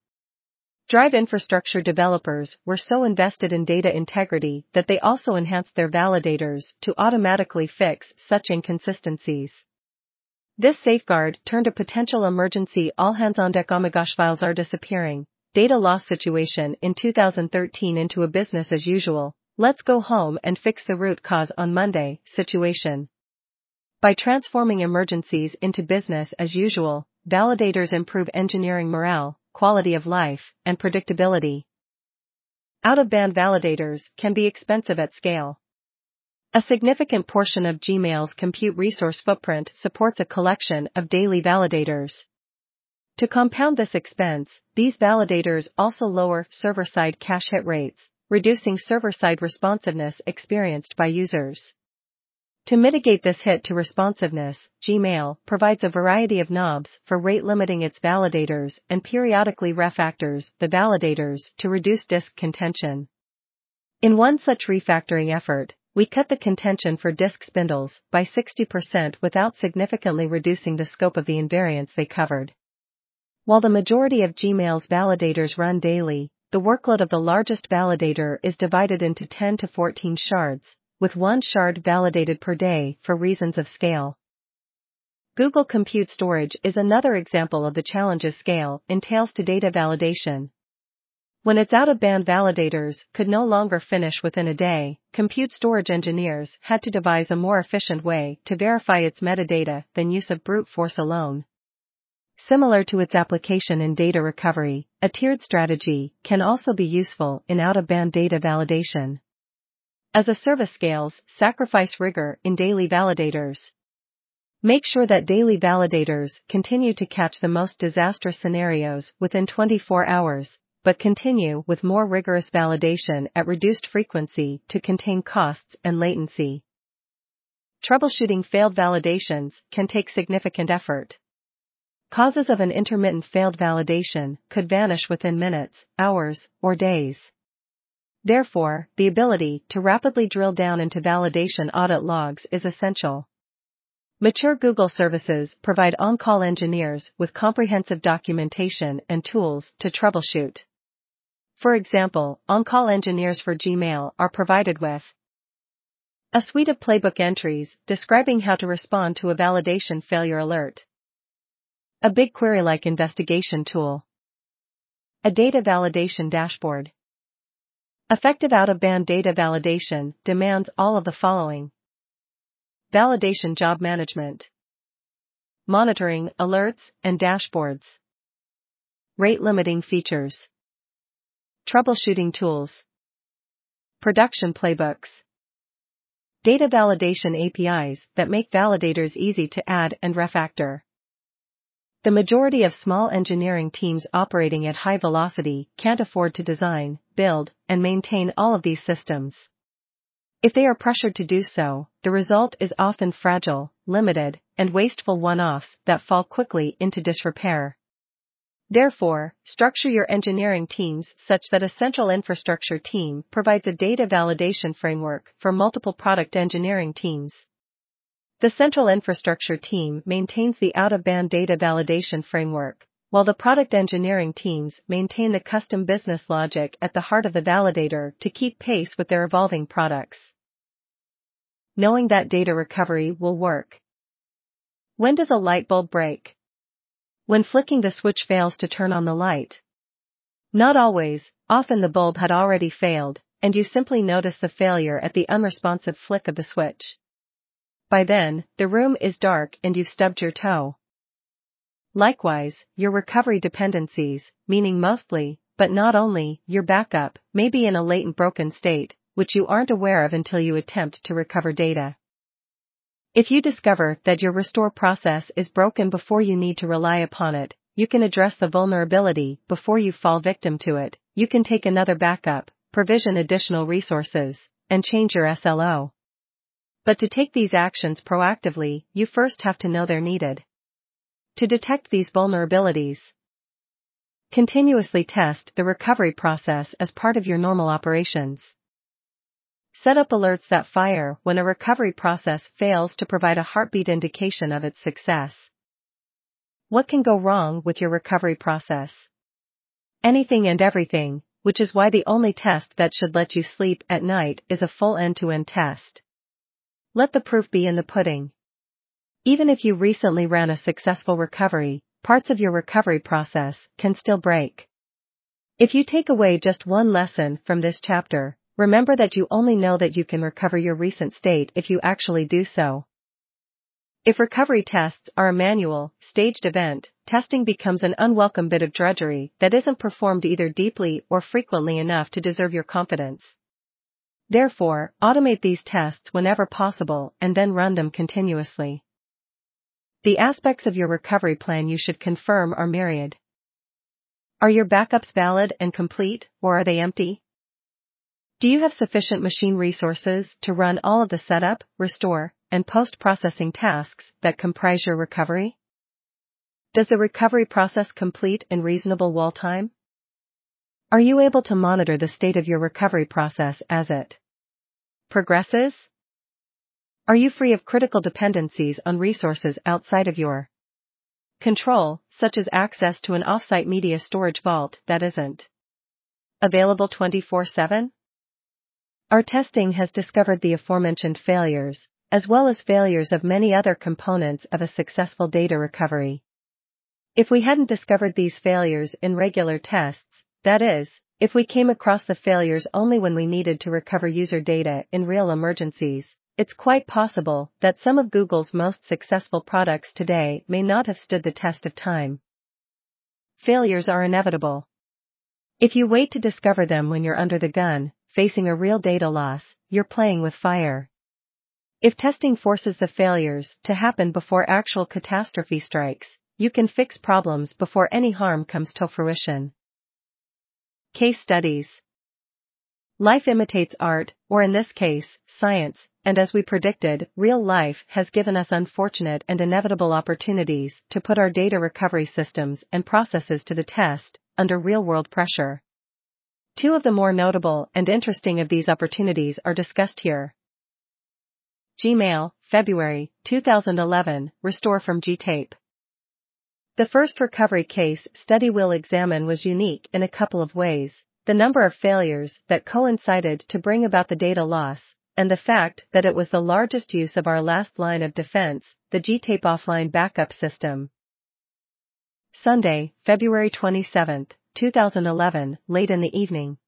Drive infrastructure developers were so invested in data integrity that they also enhanced their validators to automatically fix such inconsistencies. This safeguard turned a potential emergency all hands on deck my gosh files are disappearing, data loss situation in 2013 into a business as usual, let's go home and fix the root cause on Monday situation. By transforming emergencies into business as usual, validators improve engineering morale, quality of life, and predictability. Out-of-band validators can be expensive at scale. A significant portion of Gmail's compute resource footprint supports a collection of daily validators. To compound this expense, these validators also lower server-side cache hit rates, reducing server-side responsiveness experienced by users. To mitigate this hit to responsiveness, Gmail provides a variety of knobs for rate limiting its validators and periodically refactors the validators to reduce disk contention. In one such refactoring effort, we cut the contention for disk spindles by 60% without significantly reducing the scope of the invariants they covered. While the majority of Gmail's validators run daily, the workload of the largest validator is divided into 10 to 14 shards, with one shard validated per day for reasons of scale. Google Compute Storage is another example of the challenges scale entails to data validation. When its out-of-band validators could no longer finish within a day, compute storage engineers had to devise a more efficient way to verify its metadata than use of brute force alone. Similar to its application in data recovery, a tiered strategy can also be useful in out-of-band data validation. As a service scales, sacrifice rigor in daily validators. Make sure that daily validators continue to catch the most disastrous scenarios within 24 hours, but continue with more rigorous validation at reduced frequency to contain costs and latency. Troubleshooting failed validations can take significant effort. Causes of an intermittent failed validation could vanish within minutes, hours, or days. Therefore, the ability to rapidly drill down into validation audit logs is essential. Mature Google services provide on-call engineers with comprehensive documentation and tools to troubleshoot. For example, on-call engineers for Gmail are provided with a suite of playbook entries describing how to respond to a validation failure alert. A BigQuery-like investigation tool. A data validation dashboard. Effective out-of-band data validation demands all of the following. Validation job management. Monitoring, alerts, and dashboards. Rate limiting features. Troubleshooting tools. Production playbooks. Data validation APIs that make validators easy to add and refactor. The majority of small engineering teams operating at high velocity can't afford to design, build, and maintain all of these systems. If they are pressured to do so, the result is often fragile, limited, and wasteful one-offs that fall quickly into disrepair. Therefore, structure your engineering teams such that a central infrastructure team provides a data validation framework for multiple product engineering teams. The central infrastructure team maintains the out-of-band data validation framework, while the product engineering teams maintain the custom business logic at the heart of the validator to keep pace with their evolving products. Knowing that data recovery will work. When does a light bulb break? When flicking the switch fails to turn on the light. Not always, often the bulb had already failed, and you simply notice the failure at the unresponsive flick of the switch. By then, the room is dark and you've stubbed your toe. Likewise, your recovery dependencies, meaning mostly, but not only, your backup, may be in a latent broken state, which you aren't aware of until you attempt to recover data. If you discover that your restore process is broken before you need to rely upon it, you can address the vulnerability before you fall victim to it, you can take another backup, provision additional resources, and change your SLO. But to take these actions proactively, you first have to know they're needed. To detect these vulnerabilities, continuously test the recovery process as part of your normal operations. Set up alerts that fire when a recovery process fails to provide a heartbeat indication of its success. What can go wrong with your recovery process? Anything and everything, which is why the only test that should let you sleep at night is a full end to end test. Let the proof be in the pudding. Even if you recently ran a successful recovery, parts of your recovery process can still break. If you take away just one lesson from this chapter, remember that you only know that you can recover your recent state if you actually do so. If recovery tests are a manual, staged event, testing becomes an unwelcome bit of drudgery that isn't performed either deeply or frequently enough to deserve your confidence. Therefore, automate these tests whenever possible and then run them continuously. The aspects of your recovery plan you should confirm are myriad. Are your backups valid and complete, or are they empty? Do you have sufficient machine resources to run all of the setup, restore, and post-processing tasks that comprise your recovery? Does the recovery process complete in reasonable wall time? Are you able to monitor the state of your recovery process as it progresses? Are you free of critical dependencies on resources outside of your control, such as access to an offsite media storage vault that isn't available 24 7? Our testing has discovered the aforementioned failures, as well as failures of many other components of a successful data recovery. If we hadn't discovered these failures in regular tests, that is, if we came across the failures only when we needed to recover user data in real emergencies, it's quite possible that some of Google's most successful products today may not have stood the test of time. Failures are inevitable. If you wait to discover them when you're under the gun, facing a real data loss, you're playing with fire. If testing forces the failures to happen before actual catastrophe strikes, you can fix problems before any harm comes to fruition. Case studies Life imitates art, or in this case, science, and as we predicted, real life has given us unfortunate and inevitable opportunities to put our data recovery systems and processes to the test, under real world pressure. Two of the more notable and interesting of these opportunities are discussed here. Gmail, February 2011, Restore from Gtape. The first recovery case study we'll examine was unique in a couple of ways the number of failures that coincided to bring about the data loss, and the fact that it was the largest use of our last line of defense, the Gtape offline backup system. Sunday, February 27, 2011, late in the evening.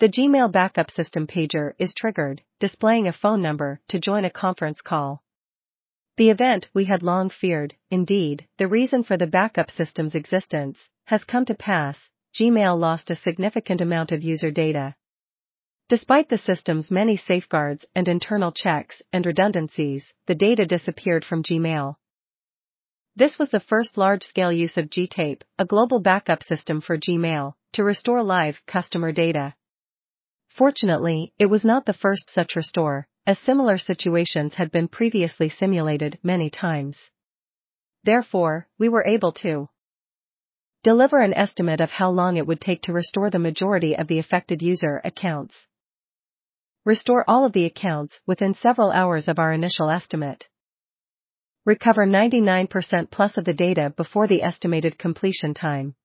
The Gmail backup system pager is triggered, displaying a phone number to join a conference call. The event we had long feared, indeed, the reason for the backup system's existence, has come to pass, Gmail lost a significant amount of user data. Despite the system's many safeguards and internal checks and redundancies, the data disappeared from Gmail. This was the first large-scale use of Gtape, a global backup system for Gmail, to restore live customer data. Fortunately, it was not the first such restore, as similar situations had been previously simulated many times. Therefore, we were able to Deliver an estimate of how long it would take to restore the majority of the affected user accounts. Restore all of the accounts within several hours of our initial estimate. Recover 99% plus of the data before the estimated completion time.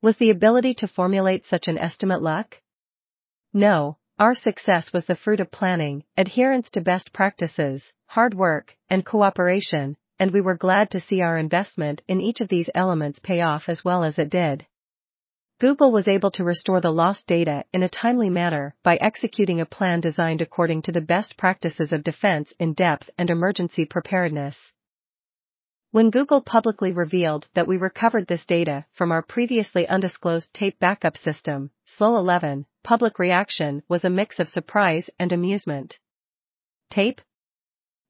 Was the ability to formulate such an estimate luck? No, our success was the fruit of planning, adherence to best practices, hard work, and cooperation, and we were glad to see our investment in each of these elements pay off as well as it did. Google was able to restore the lost data in a timely manner by executing a plan designed according to the best practices of defense in depth and emergency preparedness. When Google publicly revealed that we recovered this data from our previously undisclosed tape backup system, Slow 11, public reaction was a mix of surprise and amusement. Tape?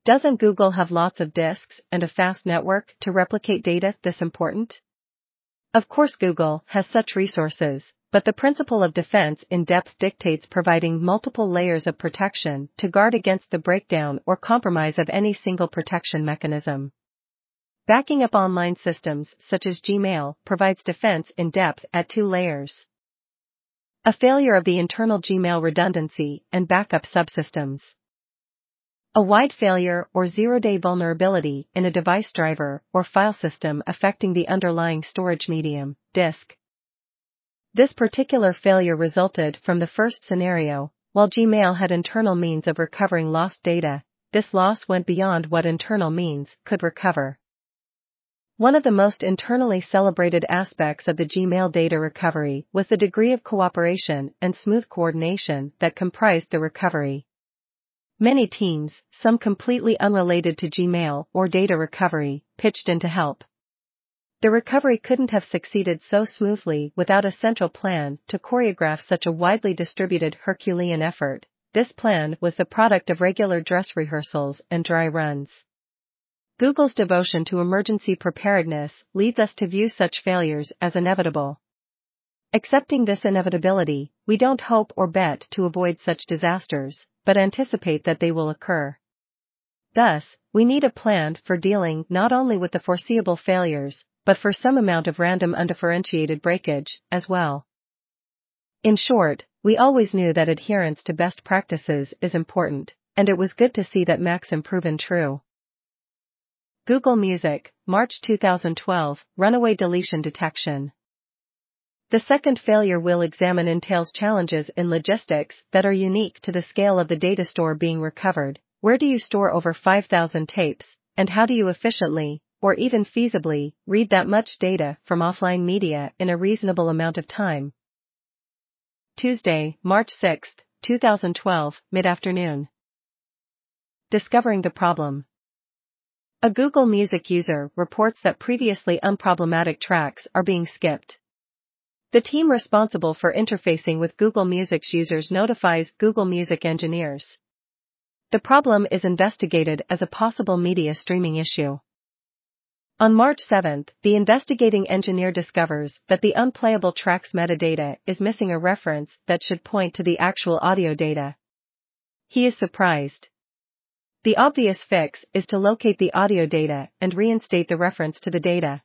Doesn't Google have lots of disks and a fast network to replicate data this important? Of course Google has such resources, but the principle of defense in depth dictates providing multiple layers of protection to guard against the breakdown or compromise of any single protection mechanism. Backing up online systems such as Gmail provides defense in depth at two layers. A failure of the internal Gmail redundancy and backup subsystems. A wide failure or zero-day vulnerability in a device driver or file system affecting the underlying storage medium, disk. This particular failure resulted from the first scenario, while Gmail had internal means of recovering lost data, this loss went beyond what internal means could recover. One of the most internally celebrated aspects of the Gmail data recovery was the degree of cooperation and smooth coordination that comprised the recovery. Many teams, some completely unrelated to Gmail or data recovery, pitched in to help. The recovery couldn't have succeeded so smoothly without a central plan to choreograph such a widely distributed Herculean effort. This plan was the product of regular dress rehearsals and dry runs. Google's devotion to emergency preparedness leads us to view such failures as inevitable. Accepting this inevitability, we don't hope or bet to avoid such disasters, but anticipate that they will occur. Thus, we need a plan for dealing not only with the foreseeable failures, but for some amount of random undifferentiated breakage, as well. In short, we always knew that adherence to best practices is important, and it was good to see that maxim proven true. Google Music, March 2012, Runaway Deletion Detection. The second failure we'll examine entails challenges in logistics that are unique to the scale of the data store being recovered. Where do you store over 5,000 tapes, and how do you efficiently, or even feasibly, read that much data from offline media in a reasonable amount of time? Tuesday, March 6, 2012, mid-afternoon. Discovering the problem. A Google Music user reports that previously unproblematic tracks are being skipped. The team responsible for interfacing with Google Music's users notifies Google Music engineers. The problem is investigated as a possible media streaming issue. On March 7, the investigating engineer discovers that the unplayable track's metadata is missing a reference that should point to the actual audio data. He is surprised. The obvious fix is to locate the audio data and reinstate the reference to the data.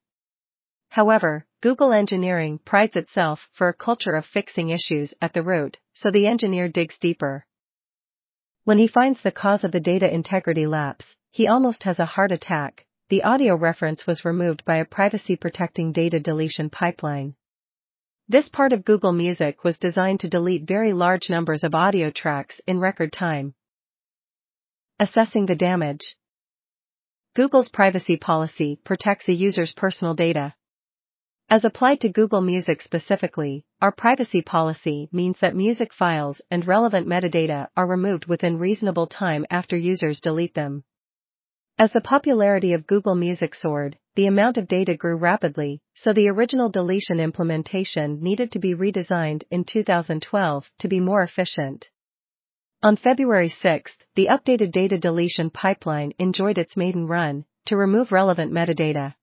However, Google engineering prides itself for a culture of fixing issues at the root, so the engineer digs deeper. When he finds the cause of the data integrity lapse, he almost has a heart attack. The audio reference was removed by a privacy protecting data deletion pipeline. This part of Google Music was designed to delete very large numbers of audio tracks in record time. Assessing the damage. Google's privacy policy protects a user's personal data. As applied to Google Music specifically, our privacy policy means that music files and relevant metadata are removed within reasonable time after users delete them. As the popularity of Google Music soared, the amount of data grew rapidly, so the original deletion implementation needed to be redesigned in 2012 to be more efficient. On February 6, the updated data deletion pipeline enjoyed its maiden run to remove relevant metadata.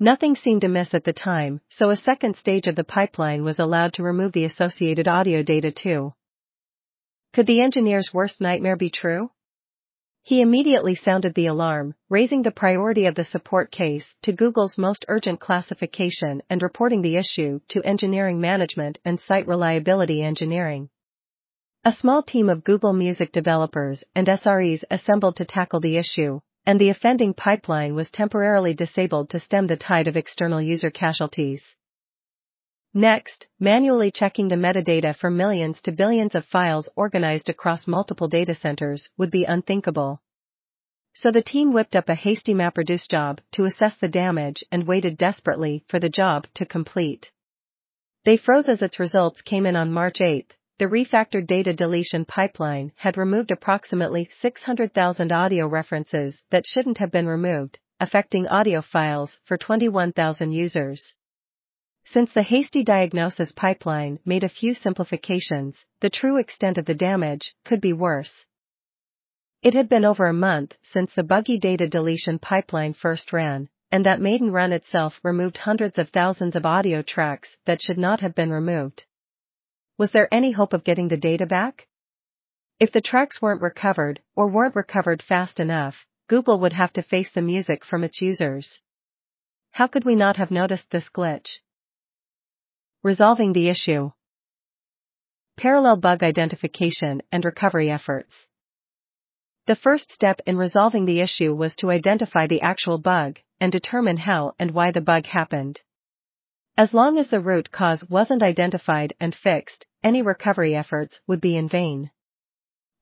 Nothing seemed amiss at the time, so a second stage of the pipeline was allowed to remove the associated audio data too. Could the engineer's worst nightmare be true? He immediately sounded the alarm, raising the priority of the support case to Google's most urgent classification and reporting the issue to engineering management and site reliability engineering. A small team of Google Music developers and SREs assembled to tackle the issue, and the offending pipeline was temporarily disabled to stem the tide of external user casualties. Next, manually checking the metadata for millions to billions of files organized across multiple data centers would be unthinkable. So the team whipped up a hasty MapReduce job to assess the damage and waited desperately for the job to complete. They froze as its results came in on March 8, the refactored data deletion pipeline had removed approximately 600,000 audio references that shouldn't have been removed, affecting audio files for 21,000 users. Since the hasty diagnosis pipeline made a few simplifications, the true extent of the damage could be worse. It had been over a month since the buggy data deletion pipeline first ran, and that maiden run itself removed hundreds of thousands of audio tracks that should not have been removed. Was there any hope of getting the data back? If the tracks weren't recovered, or weren't recovered fast enough, Google would have to face the music from its users. How could we not have noticed this glitch? Resolving the issue. Parallel bug identification and recovery efforts. The first step in resolving the issue was to identify the actual bug and determine how and why the bug happened. As long as the root cause wasn't identified and fixed, any recovery efforts would be in vain.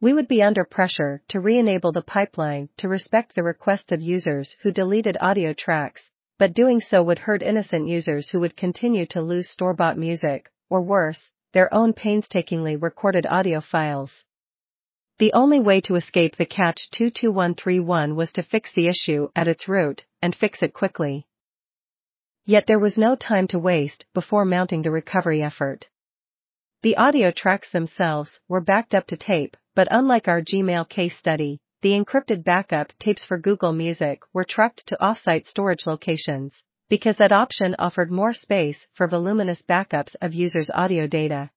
We would be under pressure to re-enable the pipeline to respect the requests of users who deleted audio tracks, but doing so would hurt innocent users who would continue to lose store-bought music, or worse, their own painstakingly recorded audio files. The only way to escape the catch 22131 was to fix the issue at its root, and fix it quickly. Yet there was no time to waste before mounting the recovery effort. The audio tracks themselves were backed up to tape, but unlike our Gmail case study, the encrypted backup tapes for Google Music were trucked to offsite storage locations, because that option offered more space for voluminous backups of users' audio data.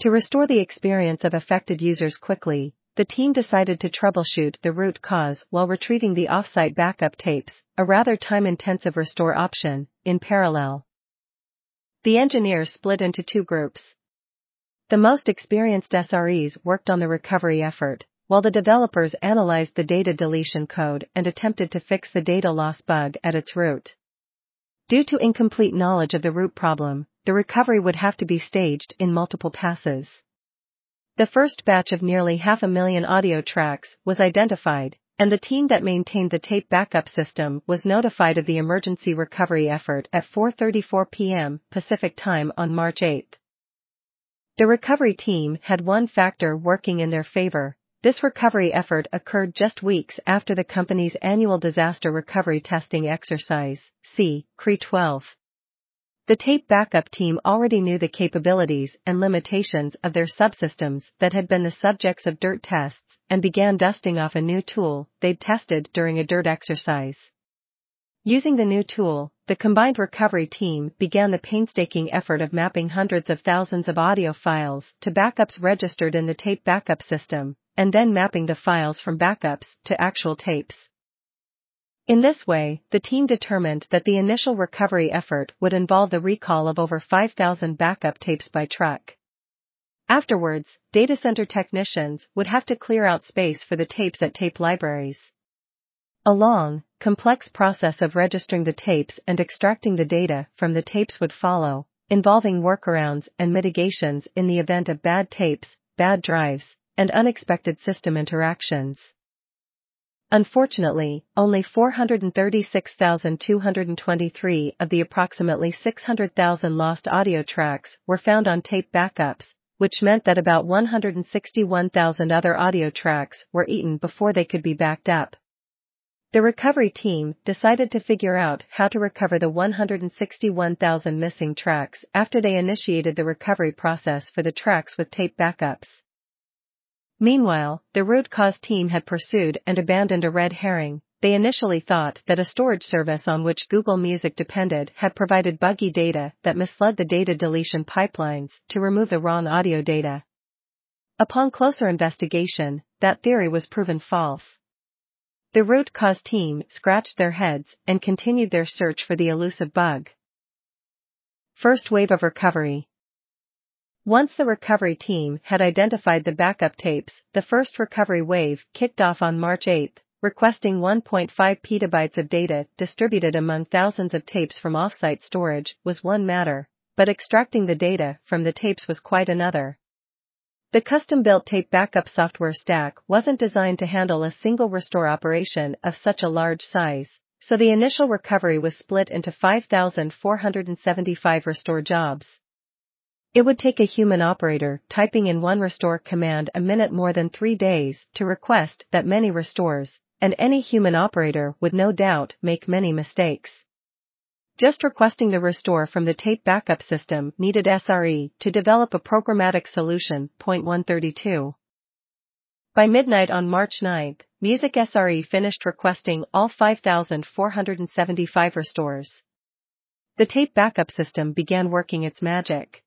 To restore the experience of affected users quickly, the team decided to troubleshoot the root cause while retrieving the offsite backup tapes, a rather time-intensive restore option, in parallel. The engineers split into two groups. The most experienced SREs worked on the recovery effort, while the developers analyzed the data deletion code and attempted to fix the data loss bug at its root. Due to incomplete knowledge of the root problem, the recovery would have to be staged in multiple passes. The first batch of nearly half a million audio tracks was identified, and the team that maintained the tape backup system was notified of the emergency recovery effort at 4:34 p.m. Pacific Time on March 8. The recovery team had one factor working in their favor. This recovery effort occurred just weeks after the company's annual disaster recovery testing exercise, C. CRE 12. The tape backup team already knew the capabilities and limitations of their subsystems that had been the subjects of DIRT tests and began dusting off a new tool they'd tested during a DIRT exercise. Using the new tool, the combined recovery team began the painstaking effort of mapping hundreds of thousands of audio files to backups registered in the tape backup system, and then mapping the files from backups to actual tapes. In this way, the team determined that the initial recovery effort would involve the recall of over 5,000 backup tapes by truck. Afterwards, data center technicians would have to clear out space for the tapes at tape libraries. A long, complex process of registering the tapes and extracting the data from the tapes would follow, involving workarounds and mitigations in the event of bad tapes, bad drives, and unexpected system interactions. Unfortunately, only 436,223 of the approximately 600,000 lost audio tracks were found on tape backups, which meant that about 161,000 other audio tracks were eaten before they could be backed up. The recovery team decided to figure out how to recover the 161,000 missing tracks after they initiated the recovery process for the tracks with tape backups. Meanwhile, the root cause team had pursued and abandoned a red herring. They initially thought that a storage service on which Google Music depended had provided buggy data that misled the data deletion pipelines to remove the wrong audio data. Upon closer investigation, that theory was proven false. The root cause team scratched their heads and continued their search for the elusive bug. First wave of recovery. Once the recovery team had identified the backup tapes, the first recovery wave kicked off on March 8, requesting 1.5 petabytes of data distributed among thousands of tapes from offsite storage was one matter, but extracting the data from the tapes was quite another. The custom-built tape backup software stack wasn't designed to handle a single restore operation of such a large size, so the initial recovery was split into 5,475 restore jobs. It would take a human operator typing in one restore command a minute more than three days to request that many restores, and any human operator would no doubt make many mistakes. Just requesting the restore from the tape backup system needed SRE to develop a programmatic solution. Point 132. By midnight on March 9, Music SRE finished requesting all 5,475 restores. The tape backup system began working its magic.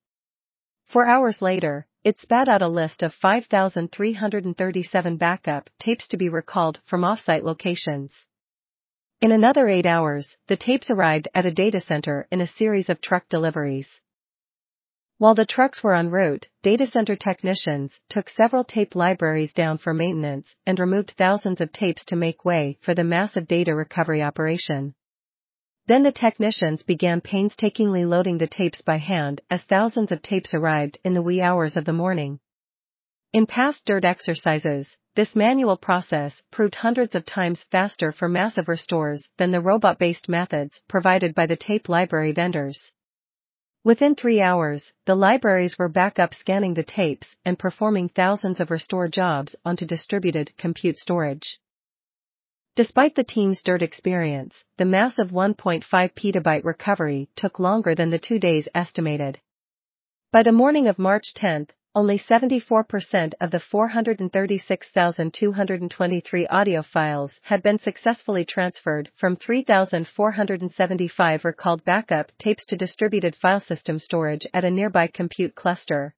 Four hours later, it spat out a list of 5,337 backup tapes to be recalled from offsite locations. In another eight hours, the tapes arrived at a data center in a series of truck deliveries. While the trucks were en route, data center technicians took several tape libraries down for maintenance and removed thousands of tapes to make way for the massive data recovery operation. Then the technicians began painstakingly loading the tapes by hand as thousands of tapes arrived in the wee hours of the morning. In past DIRT exercises, this manual process proved hundreds of times faster for massive restores than the robot-based methods provided by the tape library vendors. Within three hours, the libraries were back up scanning the tapes and performing thousands of restore jobs onto distributed compute storage. Despite the team's DIRT experience, the massive 1.5 petabyte recovery took longer than the two days estimated. By the morning of March 10, only 74% of the 436,223 audio files had been successfully transferred from 3,475 recalled backup tapes to distributed file system storage at a nearby compute cluster.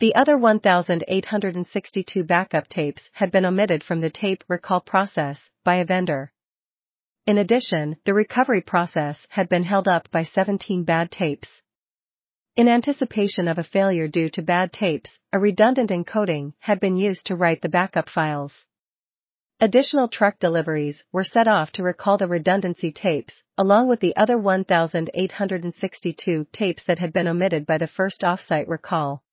The other 1,862 backup tapes had been omitted from the tape recall process by a vendor. In addition, the recovery process had been held up by 17 bad tapes. In anticipation of a failure due to bad tapes, a redundant encoding had been used to write the backup files. Additional truck deliveries were set off to recall the redundancy tapes, along with the other 1,862 tapes that had been omitted by the first offsite recall.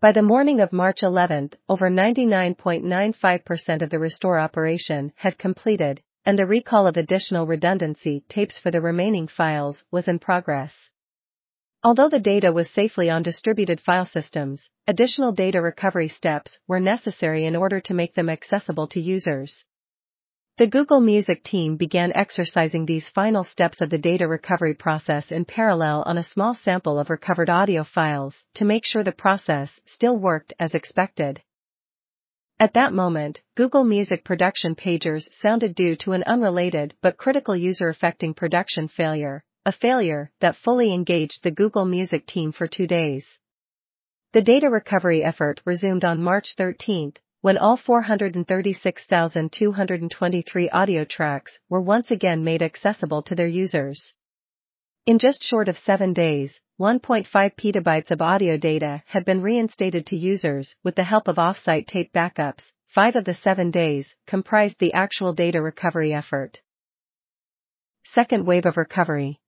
By the morning of March 11, over 99.95% of the restore operation had completed, and the recall of additional redundancy tapes for the remaining files was in progress. Although the data was safely on distributed file systems, additional data recovery steps were necessary in order to make them accessible to users. The Google Music team began exercising these final steps of the data recovery process in parallel on a small sample of recovered audio files to make sure the process still worked as expected. At that moment, Google Music production pagers sounded due to an unrelated but critical user affecting production failure, a failure that fully engaged the Google Music team for two days. The data recovery effort resumed on March 13, when all 436,223 audio tracks were once again made accessible to their users. In just short of seven days, 1.5 petabytes of audio data had been reinstated to users with the help of offsite tape backups. Five of the seven days comprised the actual data recovery effort. Second wave of recovery.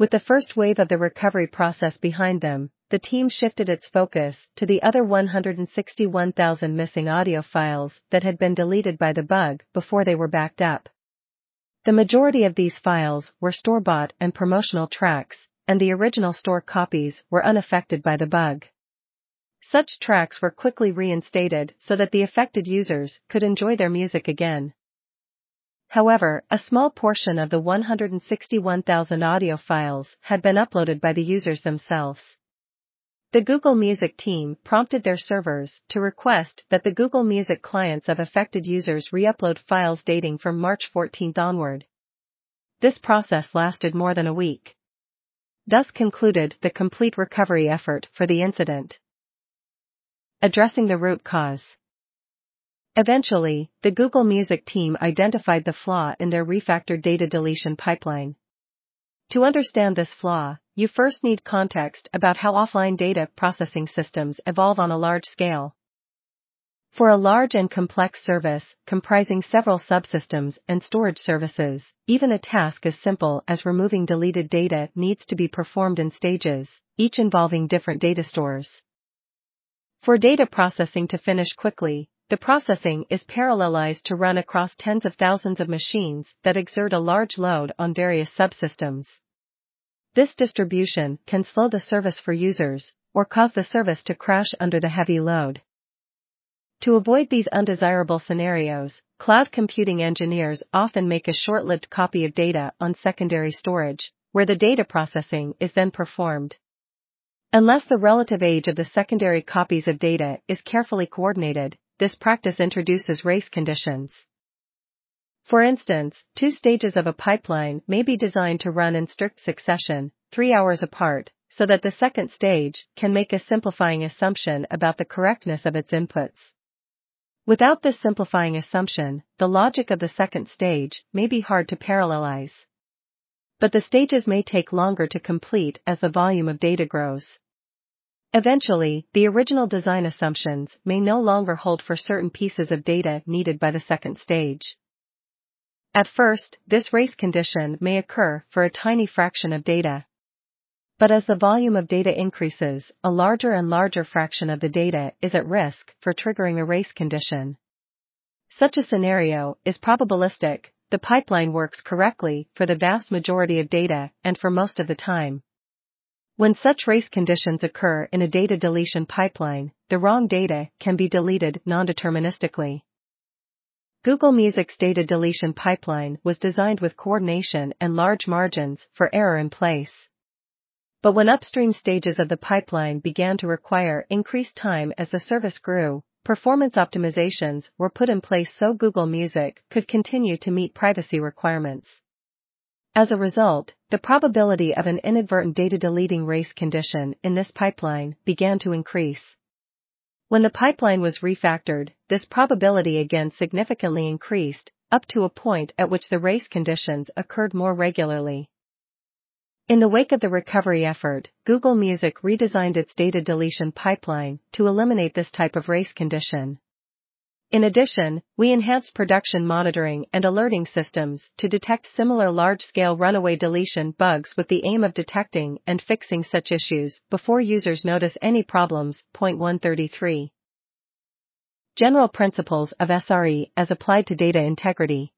With the first wave of the recovery process behind them, the team shifted its focus to the other 161,000 missing audio files that had been deleted by the bug before they were backed up. The majority of these files were store-bought and promotional tracks, and the original store copies were unaffected by the bug. Such tracks were quickly reinstated so that the affected users could enjoy their music again. However, a small portion of the 161,000 audio files had been uploaded by the users themselves. The Google Music team prompted their servers to request that the Google Music clients of affected users re-upload files dating from March 14 onward. This process lasted more than a week. Thus concluded the complete recovery effort for the incident. Addressing the root cause. Eventually, the Google Music team identified the flaw in their refactored data deletion pipeline. To understand this flaw, you first need context about how offline data processing systems evolve on a large scale. For a large and complex service, comprising several subsystems and storage services, even a task as simple as removing deleted data needs to be performed in stages, each involving different data stores. For data processing to finish quickly, the processing is parallelized to run across tens of thousands of machines that exert a large load on various subsystems. This distribution can slow the service for users, or cause the service to crash under the heavy load. To avoid these undesirable scenarios, cloud computing engineers often make a short-lived copy of data on secondary storage, where the data processing is then performed. Unless the relative age of the secondary copies of data is carefully coordinated, this practice introduces race conditions. For instance, two stages of a pipeline may be designed to run in strict succession, three hours apart, so that the second stage can make a simplifying assumption about the correctness of its inputs. Without this simplifying assumption, the logic of the second stage may be hard to parallelize. But the stages may take longer to complete as the volume of data grows. Eventually, the original design assumptions may no longer hold for certain pieces of data needed by the second stage. At first, this race condition may occur for a tiny fraction of data. But as the volume of data increases, a larger and larger fraction of the data is at risk for triggering a race condition. Such a scenario is probabilistic, the pipeline works correctly for the vast majority of data and for most of the time. When such race conditions occur in a data deletion pipeline, the wrong data can be deleted non-deterministically. Google Music's data deletion pipeline was designed with coordination and large margins for error in place. But when upstream stages of the pipeline began to require increased time as the service grew, performance optimizations were put in place so Google Music could continue to meet privacy requirements. As a result, the probability of an inadvertent data deleting race condition in this pipeline began to increase. When the pipeline was refactored, this probability again significantly increased, up to a point at which the race conditions occurred more regularly. In the wake of the recovery effort, Google Music redesigned its data deletion pipeline to eliminate this type of race condition. In addition, we enhanced production monitoring and alerting systems to detect similar large-scale runaway deletion bugs with the aim of detecting and fixing such issues before users notice any problems. Point 133. General principles of SRE as applied to data integrity.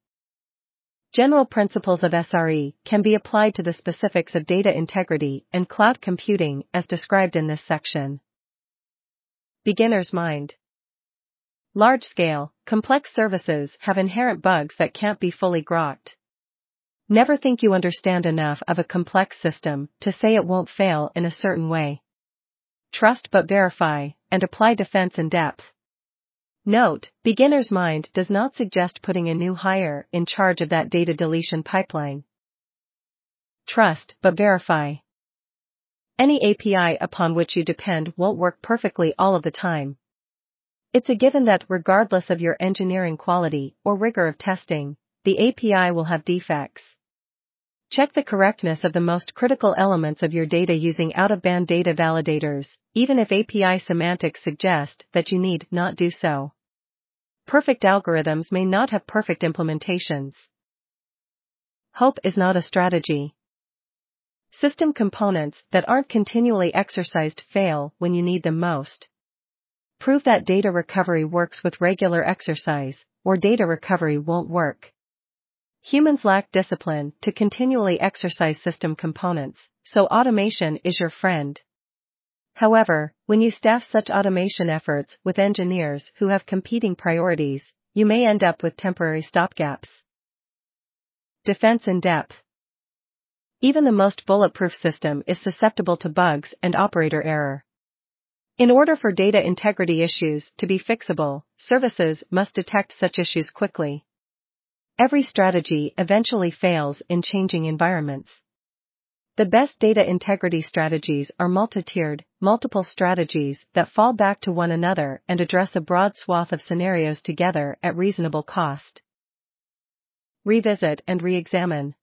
General principles of SRE can be applied to the specifics of data integrity and cloud computing as described in this section. Beginner's mind. Large scale, complex services have inherent bugs that can't be fully grokked. Never think you understand enough of a complex system to say it won't fail in a certain way. Trust but verify, and apply defense in depth. Note, beginner's mind does not suggest putting a new hire in charge of that data deletion pipeline. Trust but verify. Any API upon which you depend won't work perfectly all of the time. It's a given that regardless of your engineering quality or rigor of testing, the API will have defects. Check the correctness of the most critical elements of your data using out-of-band data validators, even if API semantics suggest that you need not do so. Perfect algorithms may not have perfect implementations. Hope is not a strategy. System components that aren't continually exercised fail when you need them most. Prove that data recovery works with regular exercise, or data recovery won't work. Humans lack discipline to continually exercise system components, so automation is your friend. However, when you staff such automation efforts with engineers who have competing priorities, you may end up with temporary stopgaps. Defense in depth. Even the most bulletproof system is susceptible to bugs and operator error. In order for data integrity issues to be fixable, services must detect such issues quickly. Every strategy eventually fails in changing environments. The best data integrity strategies are multi-tiered, multiple strategies that fall back to one another and address a broad swath of scenarios together at reasonable cost. Revisit and re-examine.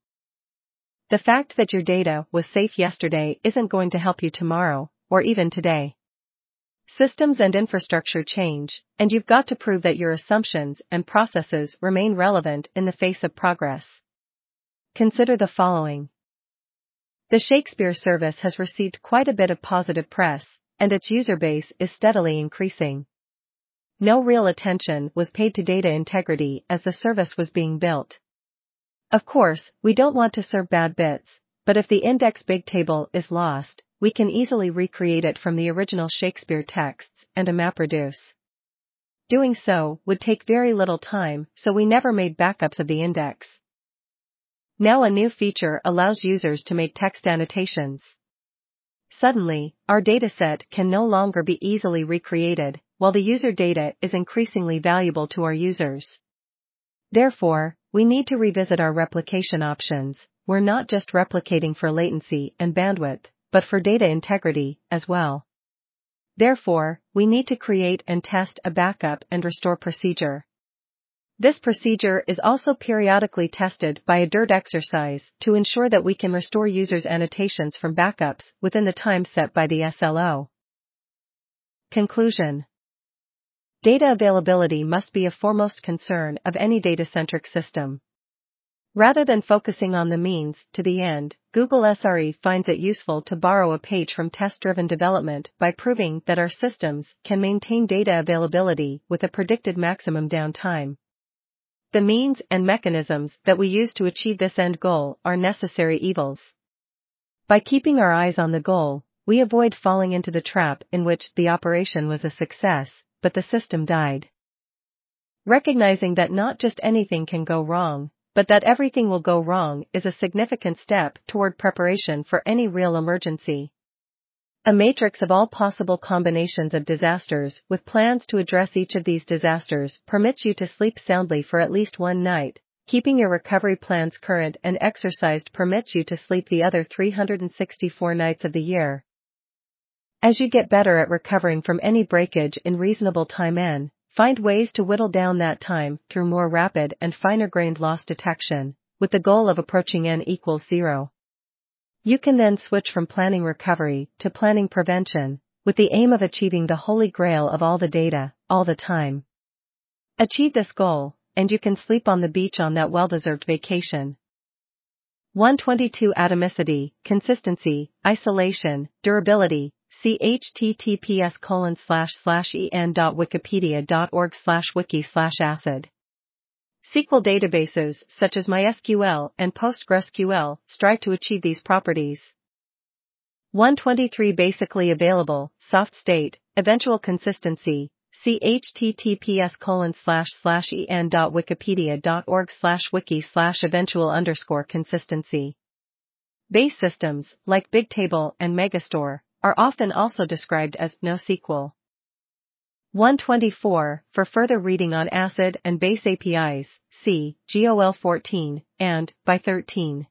The fact that your data was safe yesterday isn't going to help you tomorrow, or even today. Systems and infrastructure change, and you've got to prove that your assumptions and processes remain relevant in the face of progress. Consider the following. The Shakespeare service has received quite a bit of positive press, and its user base is steadily increasing. No real attention was paid to data integrity as the service was being built. Of course, we don't want to serve bad bits, but if the index Bigtable is lost, we can easily recreate it from the original Shakespeare texts and a MapReduce. Doing so would take very little time, so we never made backups of the index. Now a new feature allows users to make text annotations. Suddenly, our dataset can no longer be easily recreated, while the user data is increasingly valuable to our users. Therefore, we need to revisit our replication options, we're not just replicating for latency and bandwidth, but for data integrity as well. Therefore, we need to create and test a backup and restore procedure. This procedure is also periodically tested by a DIRT exercise to ensure that we can restore users' annotations from backups within the time set by the SLO. Conclusion Data availability must be a foremost concern of any data-centric system. Rather than focusing on the means to the end, Google SRE finds it useful to borrow a page from test-driven development by proving that our systems can maintain data availability with a predicted maximum downtime. The means and mechanisms that we use to achieve this end goal are necessary evils. By keeping our eyes on the goal, we avoid falling into the trap in which the operation was a success, but the system died. Recognizing that not just anything can go wrong, but that everything will go wrong is a significant step toward preparation for any real emergency. A matrix of all possible combinations of disasters with plans to address each of these disasters permits you to sleep soundly for at least one night. Keeping your recovery plans current and exercised permits you to sleep the other 364 nights of the year. As you get better at recovering from any breakage in reasonable time n, find ways to whittle down that time through more rapid and finer grained loss detection, with the goal of approaching n equals zero. You can then switch from planning recovery to planning prevention, with the aim of achieving the holy grail of all the data, all the time. Achieve this goal, and you can sleep on the beach on that well-deserved vacation. 122 Atomicity, Consistency, Isolation, Durability, see https colon slash slash en.wikipedia.org slash wiki slash acid. SQL databases, such as MySQL and PostgreSQL, strive to achieve these properties. 123 Basically available, soft state, eventual consistency, see https colon slash slash en.wikipedia.org slash wiki slash eventual underscore consistency. Base systems, like Bigtable and Megastore, are often also described as NoSQL. 124, for further reading on ACID and base APIs, see GOL 14 and by 13.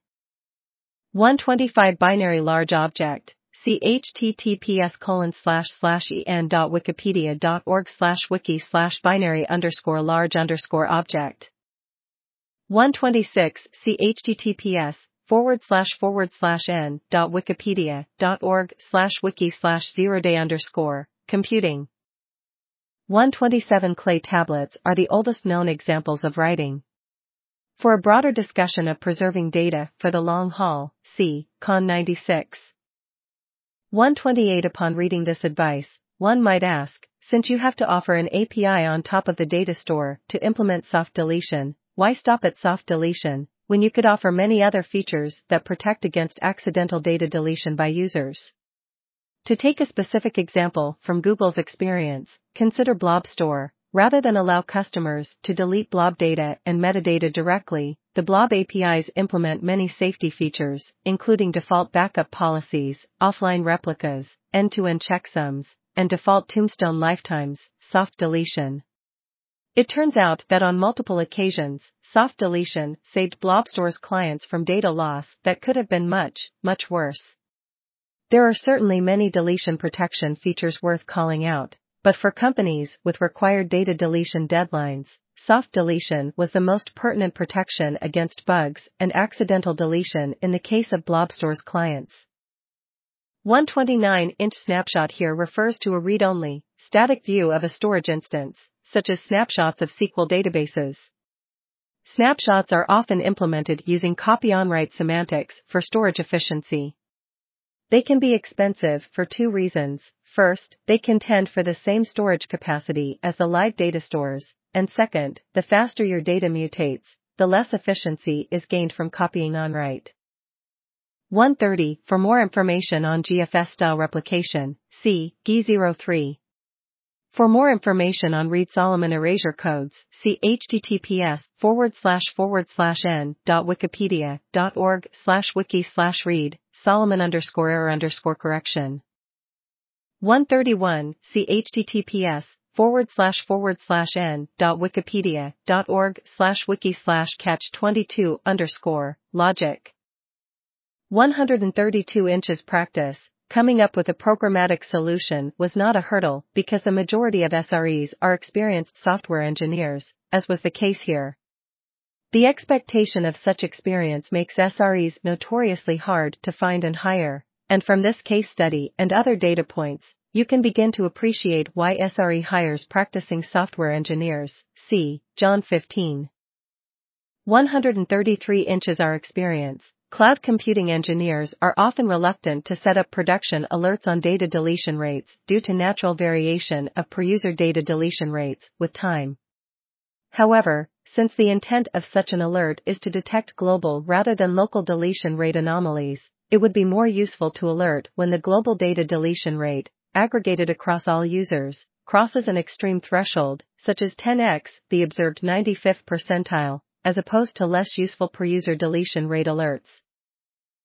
125 Binary Large Object, see https colon slash slash en.wikipedia.org slash wiki slash binary underscore large underscore object. 126 see https forward slash forward slash en dot wikipedia dot org slash wiki slash zero day underscore computing 127 clay tablets are the oldest known examples of writing. For a broader discussion of preserving data for the long haul, see Con 96. 128 Upon reading this advice, one might ask, since you have to offer an API on top of the data store to implement soft deletion, why stop at soft deletion when you could offer many other features that protect against accidental data deletion by users? To take a specific example from Google's experience, consider Blobstore. Rather than allow customers to delete blob data and metadata directly, the blob APIs implement many safety features, including default backup policies, offline replicas, end-to-end checksums, and default tombstone lifetimes, soft deletion. It turns out that on multiple occasions, soft deletion saved Blobstore's clients from data loss that could have been much, much worse. There are certainly many deletion protection features worth calling out, but for companies with required data deletion deadlines, soft deletion was the most pertinent protection against bugs and accidental deletion in the case of Blobstore's clients. 129-inch snapshot here refers to a read-only, static view of a storage instance, such as snapshots of SQL databases. Snapshots are often implemented using copy-on-write semantics for storage efficiency. They can be expensive for two reasons. First, they contend for the same storage capacity as the live data stores, and second, the faster your data mutates, the less efficiency is gained from copying on write. 130 For more information on GFS style replication, see GE03. For more information on Reed Solomon erasure codes, see https forward slash forward slash en dot wikipedia dot org slash wiki slash Reed Solomon underscore error underscore correction. 131 see https forward slash forward slash en dot wikipedia dot org slash wiki slash catch 22 underscore logic. 132 inches practice coming up with a programmatic solution was not a hurdle because the majority of SREs are experienced software engineers, as was the case here. The expectation of such experience makes SREs notoriously hard to find and hire, and from this case study and other data points, you can begin to appreciate why SRE hires practicing software engineers. See John 15. 133 inches our experience. Cloud computing engineers are often reluctant to set up production alerts on data deletion rates due to natural variation of per user data deletion rates with time. However, since the intent of such an alert is to detect global rather than local deletion rate anomalies, it would be more useful to alert when the global data deletion rate, aggregated across all users, crosses an extreme threshold, such as 10x, the observed 95th percentile, as opposed to less useful per user deletion rate alerts.